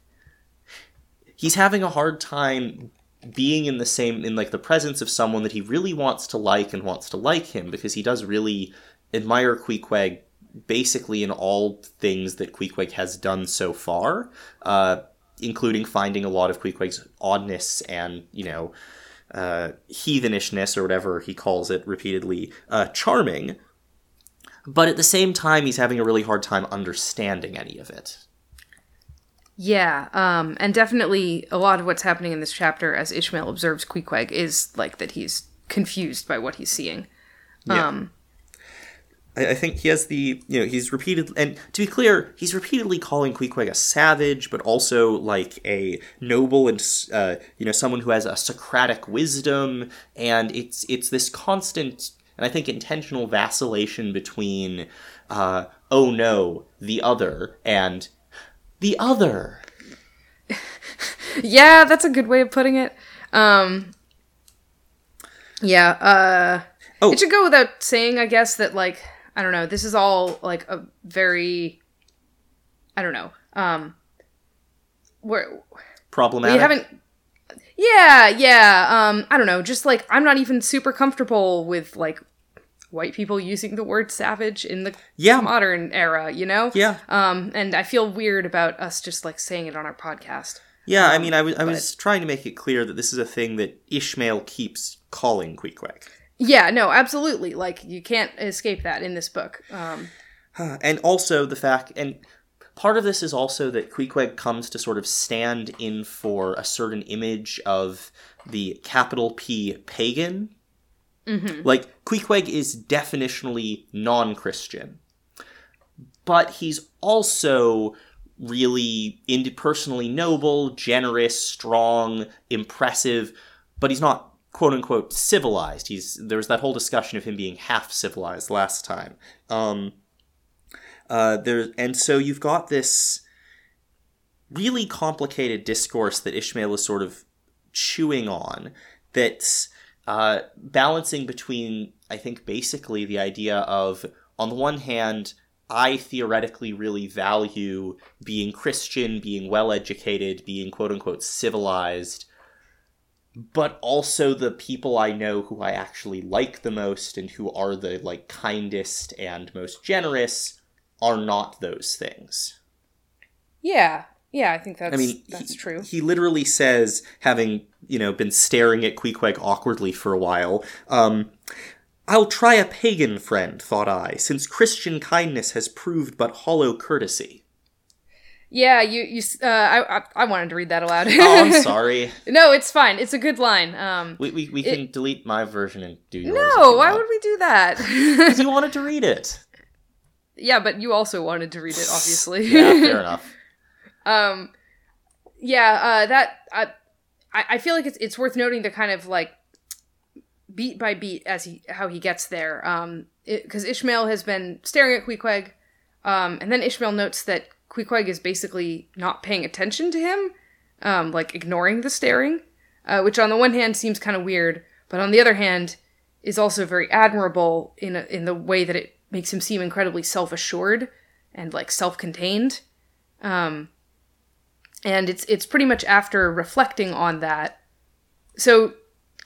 He's having a hard time being in the same in like the presence of someone that he really wants to like and wants to like him because he does really admire Queequeg basically in all things that Queequeg has done so far, uh, including finding a lot of Queequeg's oddness and you know uh, heathenishness or whatever he calls it repeatedly uh, charming. But at the same time, he's having a really hard time understanding any of it. Yeah, um, and definitely a lot of what's happening in this chapter as Ishmael observes Queequeg is like that he's confused by what he's seeing. Yeah. Um, I, I think he has the you know he's repeated and to be clear he's repeatedly calling Queequeg a savage but also like a noble and uh, you know someone who has a Socratic wisdom and it's it's this constant and I think intentional vacillation between uh, oh no, the other, and the other. Yeah, that's a good way of putting it. Um, yeah, uh, Oh. it should go without saying, I guess, that like I don't know. This is all like a very, I don't know. Um, where Problematic. we haven't. Yeah, yeah. Um, I don't know. Just like I'm not even super comfortable with like white people using the word savage in the Yeah. modern era. You know. Yeah. Um, and I feel weird about us just like saying it on our podcast. Yeah, I Um, mean, I was I was trying to make it clear that this is a thing that Ishmael keeps calling Queequeg. Yeah, no, absolutely. Like you can't escape that in this book. Um, And also the fact, and part of this is also that Queequeg comes to sort of stand in for a certain image of the capital P pagan. Like, Queequeg is definitionally non Christian, but he's also really ind- personally noble, generous, strong, impressive, but he's not quote unquote civilized. He's there was that whole discussion of him being half civilized last time. Um, uh, there and so you've got this really complicated discourse that Ishmael is sort of chewing on that's uh, balancing between I think basically the idea of on the one hand I theoretically really value being Christian, being well educated, being quote unquote civilized, but also the people I know who I actually like the most and who are the like kindest and most generous are not those things. yeah, yeah, I think that's I mean, that's he, true. He literally says, having you know been staring at Queequeg awkwardly for a while, um, "I'll try a pagan friend," thought I, since Christian kindness has proved but hollow courtesy. Yeah, you you. Uh, I, I I wanted to read that aloud. Oh, I'm sorry. no, it's fine. It's a good line. Um, We we, we can delete my version and do yours. no, why would we do that? Because you wanted to read it. yeah, but you also wanted to read it, obviously. Yeah, fair enough. Um, yeah, uh, that I, I I feel like it's it's worth noting the kind of like beat by beat as he how he gets there. Um, because Ishmael has been staring at Queequeg, um, and then Ishmael notes that Queequeg is basically not paying attention to him, um, like ignoring the staring, uh, which on the one hand seems kind of weird, but on the other hand is also very admirable in a, in the way that it makes him seem incredibly self assured and like self contained. Um, and it's it's pretty much after reflecting on that. So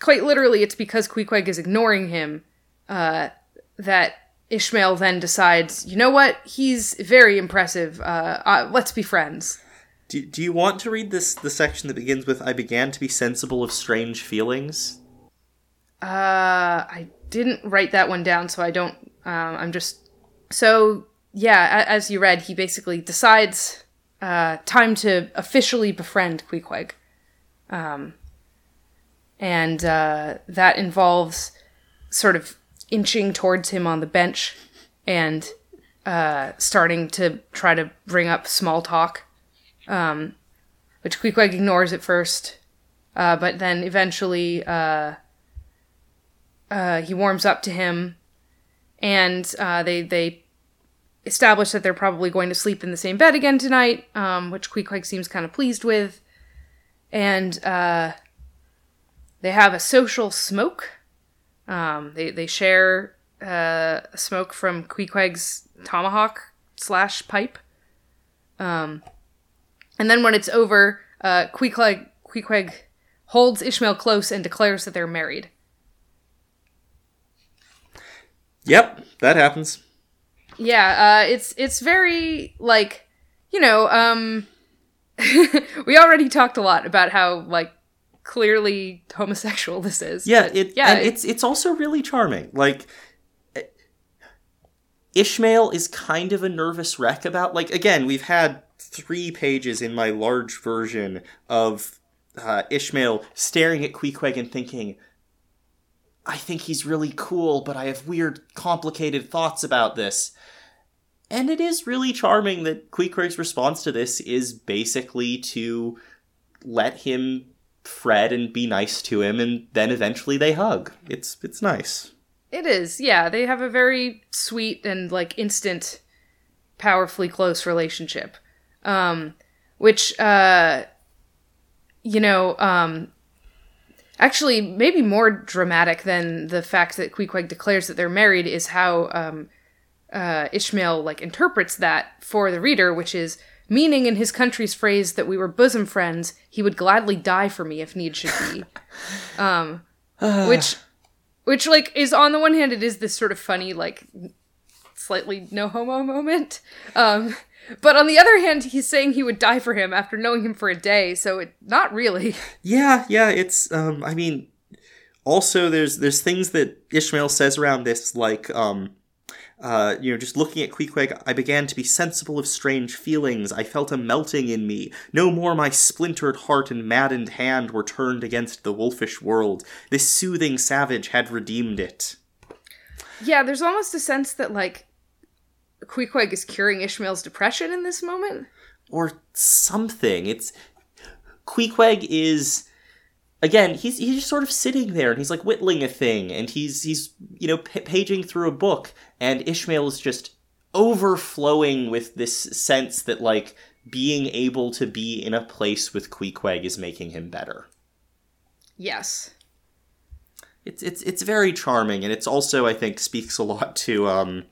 quite literally, it's because Queequeg is ignoring him uh, that Ishmael then decides, you know what, he's very impressive. Uh, uh, let's be friends. Do, do you want to read this the section that begins with "I began to be sensible of strange feelings"? Uh, I didn't write that one down, so I don't. Um, I'm just so yeah. a- As you read, he basically decides uh, time to officially befriend Queequeg, um, and uh, that involves sort of inching towards him on the bench and uh, starting to try to bring up small talk, um, which Queequeg ignores at first, uh, but then eventually. Uh, uh, he warms up to him, and uh, they they establish that they're probably going to sleep in the same bed again tonight, um, which Queequeg seems kind of pleased with, and uh, they have a social smoke. Um, they they share uh, smoke from Queequeg's tomahawk slash pipe. Um, and then when it's over, uh, Queequeg Queequeg holds Ishmael close and declares that they're married. Yep, that happens. Yeah, uh, it's it's very like you know. Um, we already talked a lot about how like clearly homosexual this is. Yeah, but it, yeah, and it's it's also really charming. Like Ishmael is kind of a nervous wreck about like again, we've had three pages in my large version of uh, Ishmael staring at Queequeg and thinking, I think he's really cool, but I have weird, complicated thoughts about this. And it is really charming that Queequeg's response to this is basically to let him fret and be nice to him, and then eventually they hug. It's it's nice. It is, yeah. They have a very sweet and like instant, powerfully close relationship, um, which uh, you know, um, actually maybe more dramatic than the fact that Queequeg declares that they're married is how um, uh, Ishmael like interprets that for the reader, which is meaning in his country's phrase that we were bosom friends, he would gladly die for me if need should be. um, which, which like is on the one hand, it is this sort of funny like slightly no homo moment. Um, but on the other hand, he's saying he would die for him after knowing him for a day, so it not really. Yeah, yeah, it's um I mean also there's there's things that Ishmael says around this like um uh, you know, just looking at Queequeg, I began to be sensible of strange feelings. I felt a melting in me. No more my splintered heart and maddened hand were turned against the wolfish world. This soothing savage had redeemed it. Yeah, there's almost a sense that like Queequeg is curing Ishmael's depression in this moment. Or something. It's Queequeg is again, he's he's just sort of sitting there and he's like whittling a thing and he's he's you know p- paging through a book and Ishmael is just overflowing with this sense that like being able to be in a place with Queequeg is making him better. Yes. It's it's it's very charming and it's also I think speaks a lot to um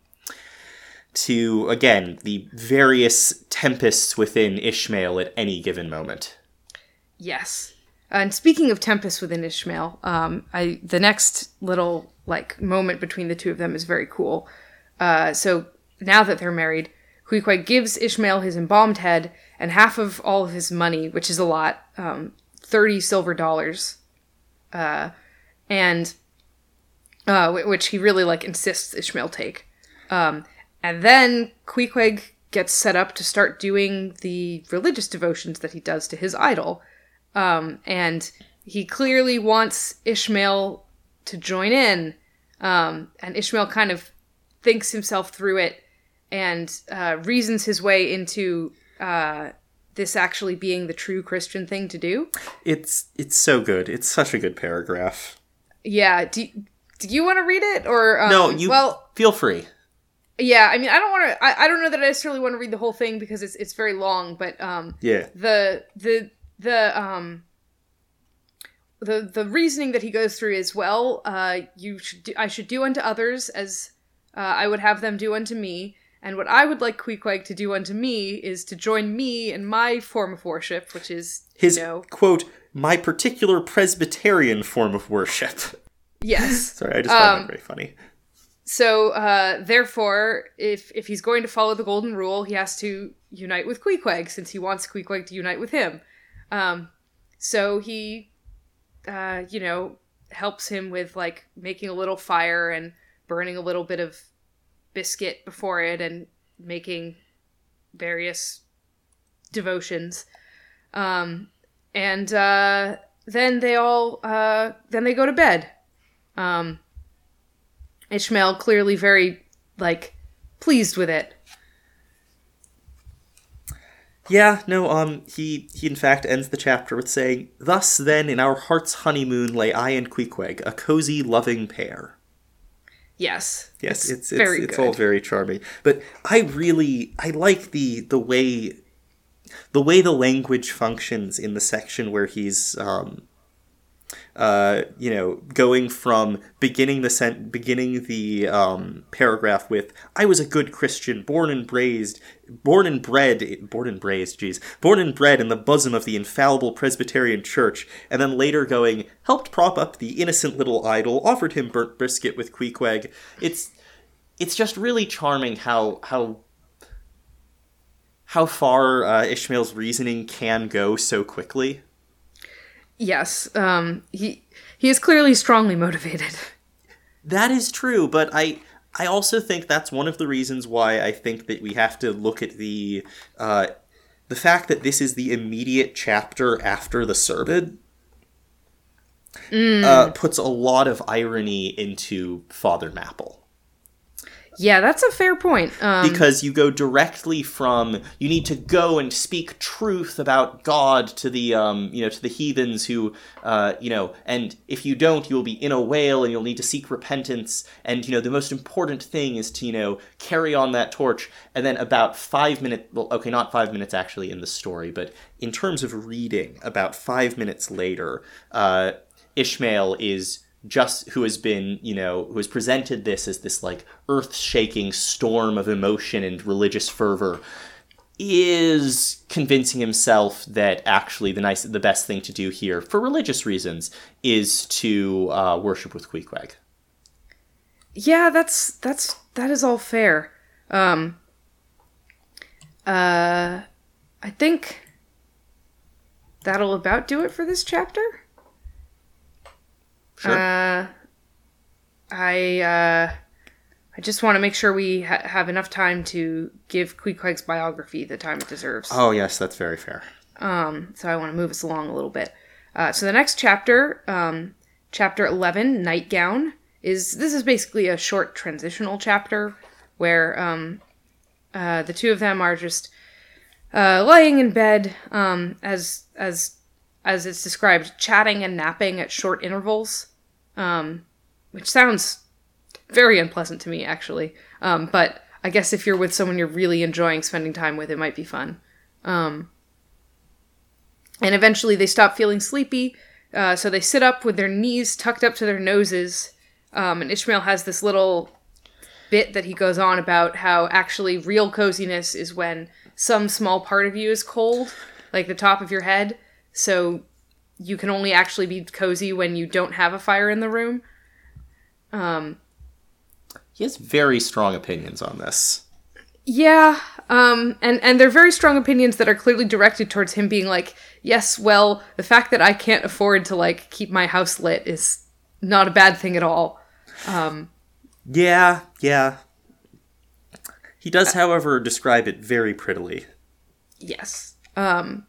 to again the various tempests within Ishmael at any given moment. Yes. And speaking of tempests within Ishmael, um, I the next little like moment between the two of them is very cool. Uh, so now that they're married, Queequeg gives Ishmael his embalmed head and half of all of his money, which is a lot, um, thirty silver dollars, uh, and uh, wh- which he really like insists Ishmael take. Um, and then Queequeg gets set up to start doing the religious devotions that he does to his idol. Um, and he clearly wants Ishmael to join in. Um, and Ishmael kind of thinks himself through it and uh, reasons his way into uh, this actually being the true Christian thing to do. It's it's so good. It's such a good paragraph. Yeah. Do, do you want to read it or um, no, you Well, feel free. yeah. I mean, I don't want to. I, I don't know that I necessarily want to read the whole thing because it's it's very long. But um, Yeah. the the the um the the reasoning that he goes through is well uh you should do, i should do unto others as uh, i would have them do unto me and what i would like queequeg to do unto me is to join me in my form of worship which is His you know quote, my particular Presbyterian form of worship. yes Sorry, I just found Um, that very funny. so uh therefore if if he's going to follow the golden rule he has to unite with queequeg since he wants queequeg to unite with him um so he uh you know helps him with like making a little fire and burning a little bit of biscuit before it and making various devotions um and uh then they all uh then they go to bed um Ishmael clearly very like pleased with it. Yeah, no, um, he he in fact ends the chapter with saying, "Thus then, in our heart's honeymoon lay I and Queequeg, a cozy, loving pair." Yes. Yes, it's it's, very it's good. all very charming. But I really I like the the way the way the language functions in the section where he's um uh you know going from beginning the sent beginning the um paragraph with I was a good Christian born and raised born and bred born and raised geez born and bred in the bosom of the infallible Presbyterian Church and then later going helped prop up the innocent little idol offered him burnt brisket with Queequeg it's it's just really charming how how how far uh, Ishmael's reasoning can go so quickly. Yes. Um he he is clearly strongly motivated. That is true, but I I also think that's one of the reasons why I think that we have to look at the uh, the fact that this is the immediate chapter after the Serbid. Uh, puts a lot of irony into Father Mapple. Yeah, that's a fair point. Um, because you go directly from you need to go and speak truth about God to the um, you know to the heathens who uh, you know and if you don't you will be in a whale and you'll need to seek repentance and you know the most important thing is to you know carry on that torch and then about five minutes well okay not five minutes actually in the story but in terms of reading about five minutes later uh, Ishmael is just who has been, you know, who has presented this as this like earth shaking storm of emotion and religious fervor is convincing himself that actually the nice the best thing to do here for religious reasons is to uh, worship with Queequeg. Yeah, that's that's that is all fair. Um uh I think that'll about do it for this chapter. Sure. Uh, I uh, I just want to make sure we ha- have enough time to give Queequeg's biography the time it deserves. oh yes, that's very fair. Um, so I want to move us along a little bit. Uh, so the next chapter, um, chapter eleven, nightgown, is this is basically a short transitional chapter where um, uh, the two of them are just uh, lying in bed um, as as as it's described, chatting and napping at short intervals, um, which sounds very unpleasant to me actually. Um, but I guess if you're with someone you're really enjoying spending time with, it might be fun. Um, and eventually they stop feeling sleepy, uh, so they sit up with their knees tucked up to their noses. Um, and Ishmael has this little bit that he goes on about how actually real coziness is when some small part of you is cold, like the top of your head. So you can only actually be cozy when you don't have a fire in the room. Um, He has very strong opinions on this. Yeah, um, and and they're very strong opinions that are clearly directed towards him being like, yes, well, the fact that I can't afford to like keep my house lit is not a bad thing at all. Um, Yeah, yeah. He does, however, describe it very prettily. yes. Um,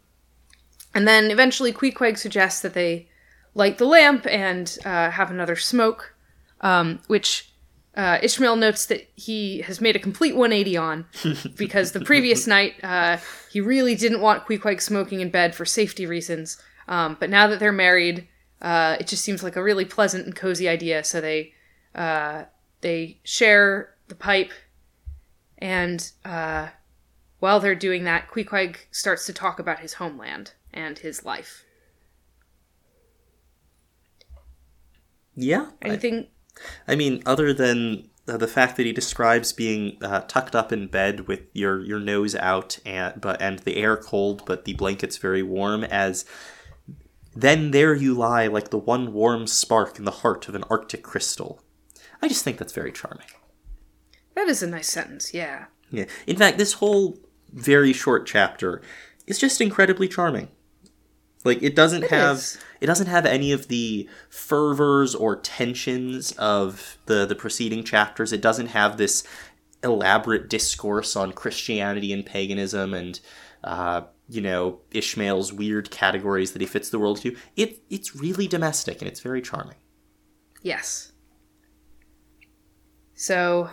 and then eventually Queequeg suggests that they light the lamp and uh, have another smoke, um, which uh, Ishmael notes that he has made a complete 180 on because the previous night uh, he really didn't want Queequeg smoking in bed for safety reasons. Um, but now that they're married, uh, it just seems like a really pleasant and cozy idea. So they uh, they share the pipe, and uh, while they're doing that, Queequeg starts to talk about his homeland and his life. Yeah. I- Anything? I mean, other than uh, the fact that he describes being uh, tucked up in bed with your your nose out and but and the air cold, but the blankets very warm, as then there you lie like the one warm spark in the heart of an Arctic crystal. I just think that's very charming. that is a nice sentence. Yeah. Yeah. In fact, this whole very short chapter is just incredibly charming. Like it doesn't have is. it doesn't have any of the fervors or tensions of the the preceding chapters. It doesn't have this elaborate discourse on Christianity and paganism and uh, you know Ishmael's weird categories that he fits the world to. It it's really domestic and it's very charming. Yes. So,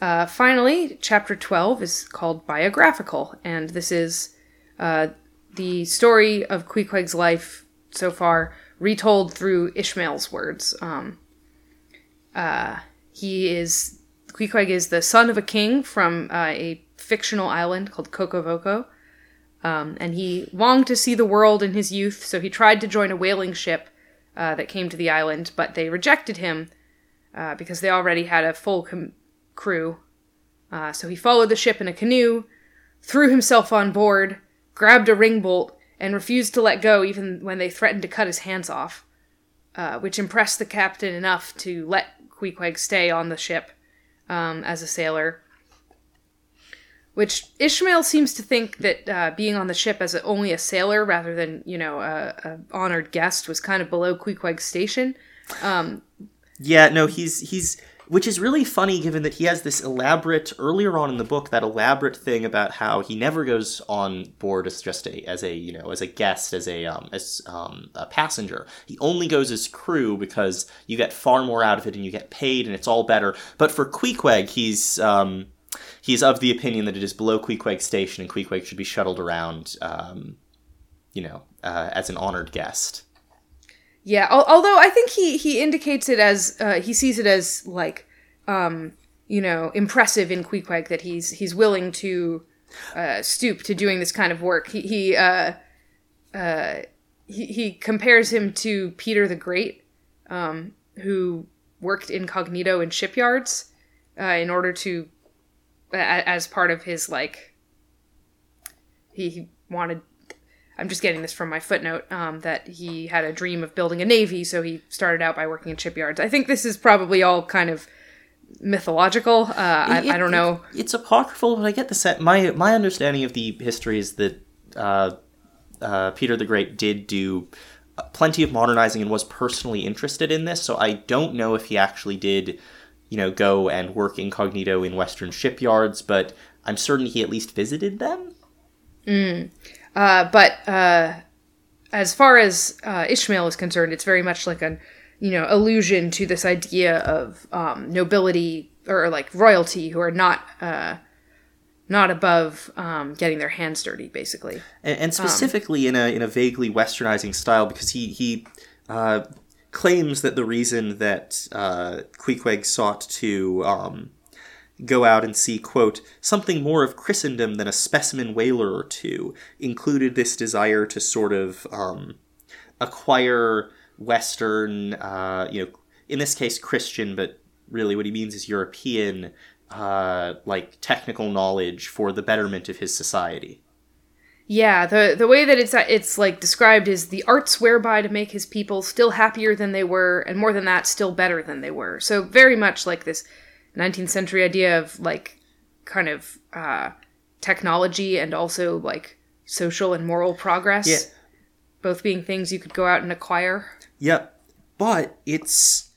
uh, finally, chapter 12 is called Biographical, and this is uh, the story of Queequeg's life so far, retold through Ishmael's words. Um, uh, he is, Queequeg is the son of a king from uh, a fictional island called Kokovoko. Um, and he longed to see the world in his youth, so he tried to join a whaling ship uh, that came to the island, but they rejected him uh, because they already had a full com- crew. Uh, so he followed the ship in a canoe, threw himself on board, grabbed a ring bolt, and refused to let go even when they threatened to cut his hands off, uh, which impressed the captain enough to let Queequeg stay on the ship um, as a sailor. Which Ishmael seems to think that uh, being on the ship as a, only a sailor rather than, you know, a, a honored guest was kind of below Queequeg's station. Um, Yeah, no, he's he's which is really funny given that he has this elaborate earlier on in the book that elaborate thing about how he never goes on board as just a as a you know as a guest as a um, as um, a passenger. He only goes as crew because you get far more out of it and you get paid and it's all better. But for Queequeg he's um, he's of the opinion that it is below Queequeg station and Queequeg should be shuttled around um, you know uh, as an honored guest Yeah, al- although I think he he indicates it as uh, he sees it as like um, you know impressive in Queequeg that he's he's willing to uh, stoop to doing this kind of work. He he uh, uh, he, he compares him to Peter the Great, um, who worked incognito in shipyards uh, in order to as part of his like he, he wanted I'm just getting this from my footnote um, that he had a dream of building a navy, so he started out by working in shipyards. I think this is probably all kind of mythological. Uh, I, I don't know. It- it's apocryphal, but I get the set. My my understanding of the history is that uh, uh, Peter the Great did do plenty of modernizing and was personally interested in this. So I don't know if he actually did, you know, go and work incognito in Western shipyards, but I'm certain he at least visited them. Uh, but uh, as far as uh, Ishmael is concerned, it's very much like an you know allusion to this idea of um, nobility or like royalty who are not uh, not above um, getting their hands dirty, basically. and, and specifically in a in a vaguely westernizing style because he he uh, claims that the reason that uh, Queequeg sought to um, go out and see quote something more of Christendom than a specimen whaler or two included this desire to sort of um, acquire Western uh, you know in this case Christian but really what he means is European uh, like technical knowledge for the betterment of his society. Yeah, the the way that it's it's like described is the arts whereby to make his people still happier than they were, and more than that, still better than they were. So very much like this 19th century idea of like kind of uh, technology and also like social and moral progress. Yeah. Both being things you could go out and acquire. Yep. But it's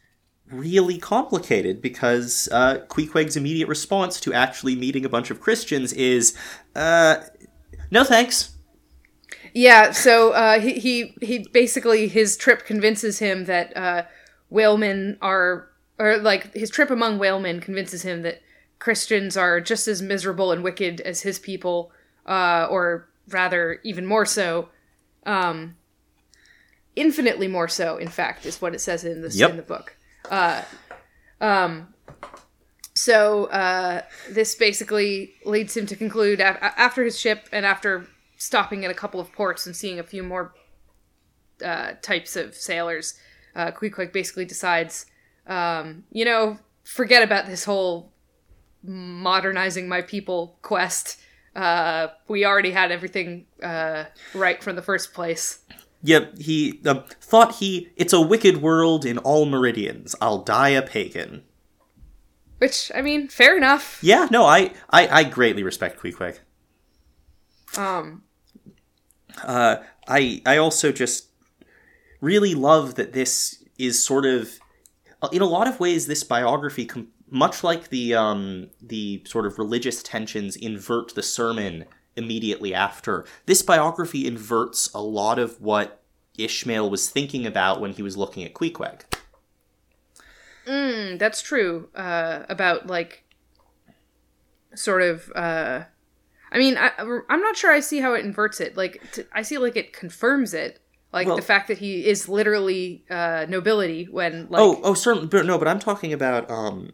really complicated because uh, Queequeg's immediate response to actually meeting a bunch of Christians is, uh, no thanks. Yeah, so uh, he, he he basically his trip convinces him that uh, whalemen are or like his trip among whalemen convinces him that Christians are just as miserable and wicked as his people, uh, or rather even more so, um, infinitely more so. In fact, is what it says in the Yep. in the book. Uh, um, so uh, this basically leads him to conclude af- after his ship and after stopping at a couple of ports and seeing a few more uh, types of sailors, uh, Queequeg basically decides, um, you know, forget about this whole modernizing my people quest. Uh, we already had everything uh, right from the first place. Yep, he um, thought he, it's a wicked world in all meridians. I'll die a pagan. Which, I mean, fair enough. Yeah, no, I, I, I greatly respect Queequeg. Um, Uh, I I also just really love that this is sort of in a lot of ways this biography much like the um the sort of religious tensions invert the sermon immediately after this biography inverts a lot of what Ishmael was thinking about when he was looking at Queequeg. Mm, that's true. Uh, about like, sort of. Uh, I mean, I, I'm not sure I see how it inverts it. Like, t- I see like it confirms it, like Well- the fact that he is literally uh, nobility when like. oh, oh, certainly, but no, but I'm talking about um,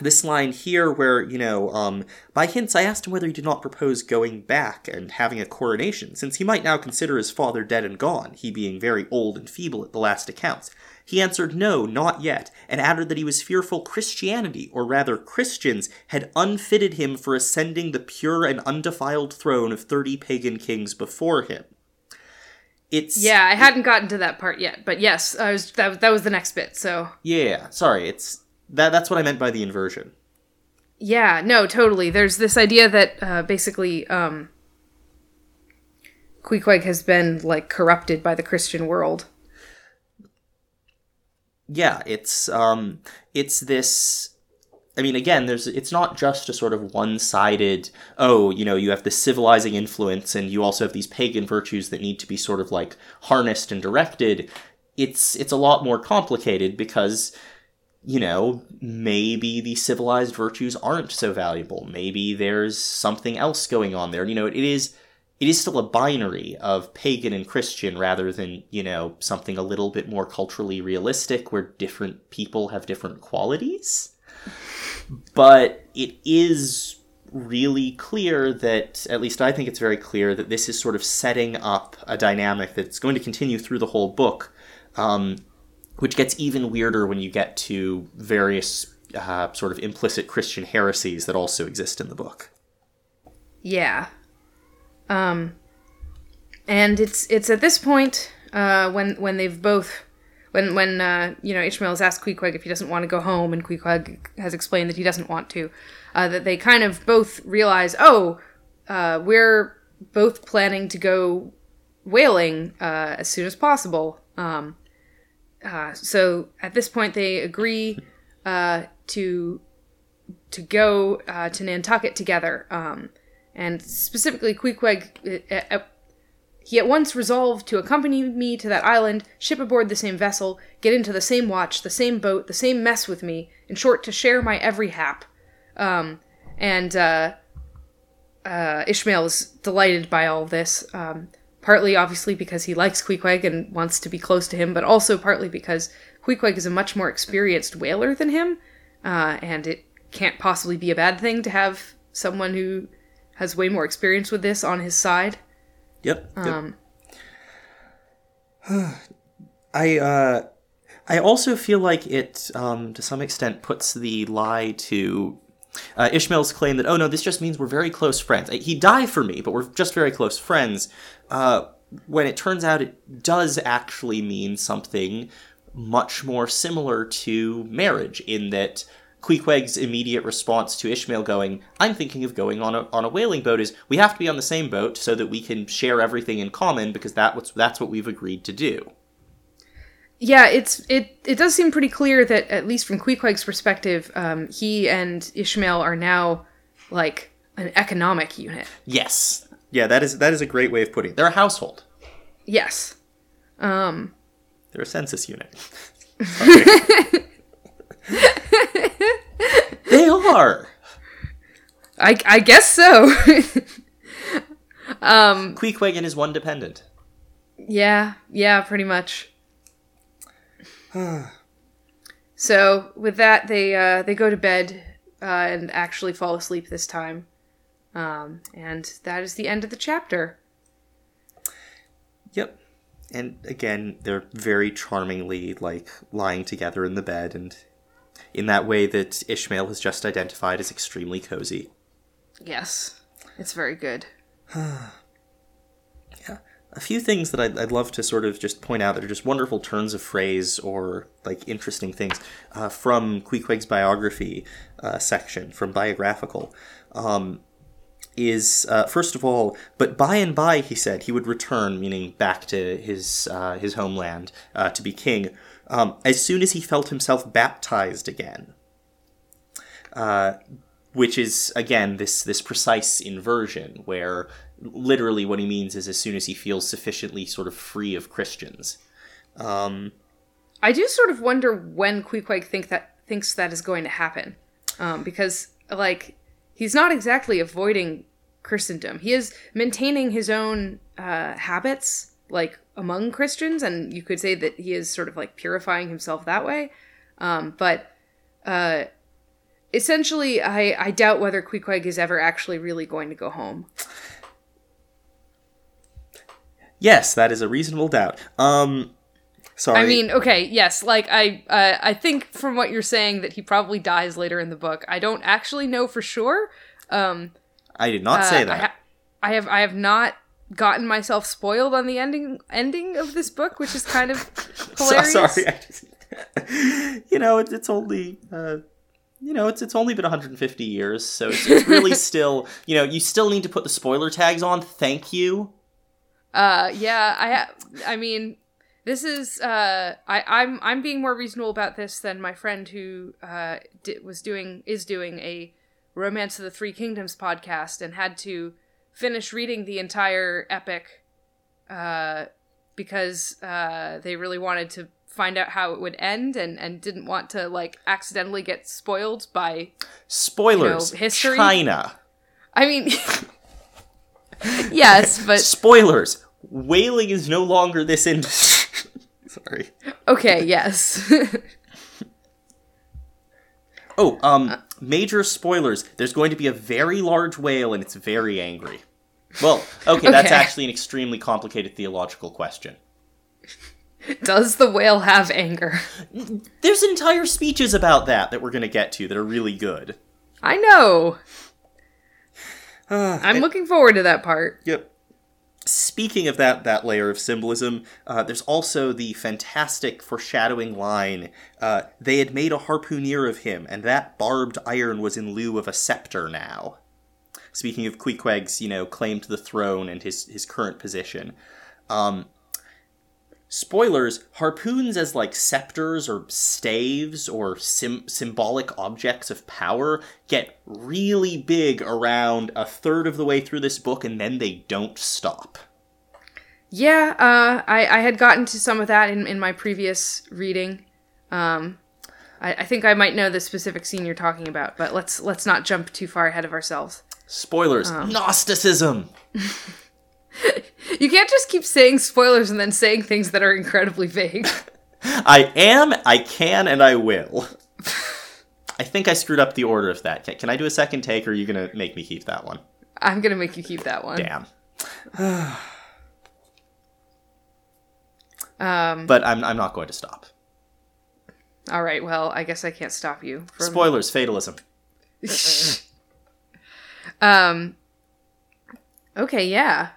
this line here, where you know, um, by hints, I asked him whether he did not propose going back and having a coronation, since he might now consider his father dead and gone, he being very old and feeble at the last accounts. He answered no, not yet, and added that he was fearful Christianity, or rather Christians, had unfitted him for ascending the pure and undefiled throne of thirty pagan kings before him. It's Yeah, I hadn't gotten to that part yet, but yes, I was that, that was the next bit. So yeah. Sorry, it's that. That's what I meant by the inversion. yeah, no, totally. There's this idea that uh, basically um, Queequeg has been like corrupted by the Christian world. yeah, it's um, it's this. I mean, again, there's it's not just a sort of one-sided. Oh, you know, you have this civilizing influence, and you also have these pagan virtues that need to be sort of like harnessed and directed. It's it's a lot more complicated because you know, maybe the civilized virtues aren't so valuable. Maybe there's something else going on there. You know, it is it is still a binary of pagan and Christian rather than, you know, something a little bit more culturally realistic where different people have different qualities. But it is really clear that, at least I think it's very clear, that this is sort of setting up a dynamic that's going to continue through the whole book. Um, which gets even weirder when you get to various uh, sort of implicit Christian heresies that also exist in the book. Yeah. Um, and it's it's at this point uh, when when they've both when when uh, you know Ishmael has asked Queequeg if he doesn't want to go home, and Queequeg has explained that he doesn't want to, uh, that they kind of both realize, oh, uh, we're both planning to go whaling uh, as soon as possible. Um, uh, so at this point, they agree uh, to to go to Nantucket together. Um, and specifically, Queequeg, uh, he at once resolved to accompany me to that island, ship aboard the same vessel, get into the same watch, the same boat, the same mess with me. In short, to share my every hap. Um, and uh, uh, Ishmael is delighted by all this. Um, partly obviously because he likes Queequeg and wants to be close to him, but also partly because Queequeg is a much more experienced whaler than him, uh, and it can't possibly be a bad thing to have someone who has way more experience with this on his side. Yep. yep. Um, I uh, I also feel like it, um, to some extent, puts the lie to uh, Ishmael's claim that, oh no, this just means we're very close friends. He'd die for me, but we're just very close friends. Uh, when it turns out it does actually mean something much more similar to marriage, in that Queequeg's immediate response to Ishmael going, I'm thinking of going on a, on a whaling boat, is we have to be on the same boat so that we can share everything in common because that what's, that's what we've agreed to do. Yeah, it's it. It does seem pretty clear that at least from Queequeg's perspective, um, he and Ishmael are now like an economic unit. Yes, yeah, that is that is a great way of putting it. They're a household. Yes. Um. They're a census unit. they are. I I guess so. um. Queequeg is one dependent. Yeah. Yeah. Pretty much. so with that, they uh, they go to bed uh, and actually fall asleep this time, um, and that is the end of the chapter. Yep, and again, they're very charmingly like lying together in the bed, and in that way that Ishmael has just identified as extremely cozy. Yes, it's very good. yeah. a few things that I'd, I'd, love to sort of just point out that are just wonderful turns of phrase or like interesting things uh, from Queequeg's biography uh, section from biographical. Um, is uh, first of all, but by and by, he said he would return, meaning back to his uh, his homeland uh, to be king, um, as soon as he felt himself baptized again. Uh, which is again this this precise inversion where literally what he means is as soon as he feels sufficiently sort of free of Christians. Um, I do sort of wonder when Queequeg think that thinks that is going to happen, um, because like he's not exactly avoiding Christendom. He is maintaining his own uh, habits, like among Christians, and you could say that he is sort of like purifying himself that way. Um, but uh, essentially, I I doubt whether Queequeg is ever actually really going to go home. Yes, that is a reasonable doubt. Um, sorry. I mean, okay, yes, like I, uh, I think from what you're saying that he probably dies later in the book. I don't actually know for sure. Um, I did not uh, say that. I, ha- I have, I have not gotten myself spoiled on the ending ending of this book, which is kind of hilarious. so, sorry, just, you know, it, it's only. Uh, you know, it's it's only been 150 years, so it's, it's really still, you know, you still need to put the spoiler tags on. Thank you. Uh, yeah, I, I mean, This is uh, I, I'm I'm being more reasonable about this than my friend who uh, di- was doing is doing a Romance of the Three Kingdoms podcast and had to finish reading the entire epic uh, because uh, they really wanted to find out how it would end and, and didn't want to like accidentally get spoiled by Spoilers. You know, history? China. I mean yes but Spoilers. Whaling is no longer this industry. Sorry. okay yes Oh, um, major spoilers. There's going to be a very large whale and it's very angry. Well, okay, that's actually an extremely complicated theological question. does the whale have anger There's entire speeches about that that we're going to get to that are really good. I know uh, I'm looking forward to that part Yep. Speaking of that that layer of symbolism, uh, there's also the fantastic foreshadowing line. Uh, they had made a harpooneer of him, and that barbed iron was in lieu of a scepter now. Speaking of Queequeg's, you know, claim to the throne and his his current position. Um, spoilers: harpoons as like scepters or staves or sim- symbolic objects of power get really big around a third of the way through this book, and then they don't stop. Yeah, uh, I, I had gotten to some of that in, in my previous reading. Um, I, I think I might know the specific scene you're talking about, but let's let's not jump too far ahead of ourselves. Spoilers: Gnosticism. You can't just keep saying spoilers and then saying things that are incredibly vague. I am, I can, and I will. I think I screwed up the order of that. Can, can I do a second take, or are you gonna make me keep that one? I'm gonna make you keep that one. Damn. Um, But I'm, I'm not going to stop. all right, well, I guess I can't stop you. From, Spoilers: fatalism. um. Okay, yeah.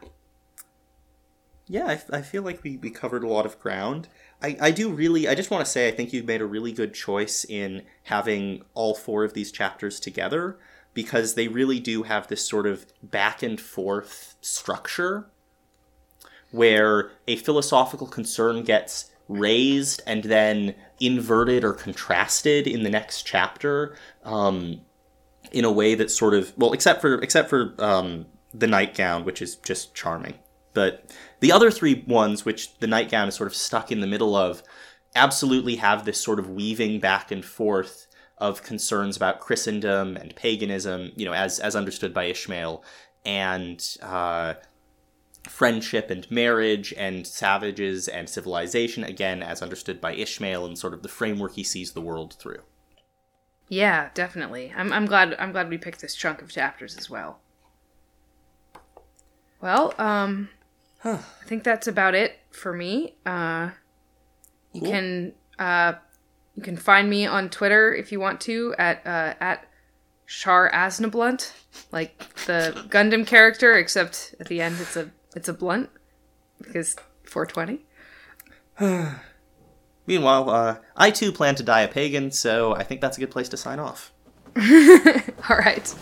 Yeah, I, I feel like we, we covered a lot of ground. I, I do really, I just want to say, I think you've made a really good choice in having all four of these chapters together because they really do have this sort of back and forth structure where a philosophical concern gets raised and then inverted or contrasted in the next chapter um, in a way that sort of well except for except for um, the nightgown which is just charming but the other three ones which the nightgown is sort of stuck in the middle of absolutely have this sort of weaving back and forth of concerns about christendom and paganism you know as as understood by ishmael and uh, friendship and marriage and savages and civilization again as understood by ishmael and sort of the framework he sees the world through Yeah, definitely. I'm I'm glad I'm glad we picked this chunk of chapters as well. Well, um I think that's about it for me. Uh you Cool. can uh you can find me on Twitter if you want to at uh at Char Aznablunt, like the Gundam character, except at the end it's a it's a blunt because 420. meanwhile uh, i too plan to die a pagan so i think that's a good place to sign off All right.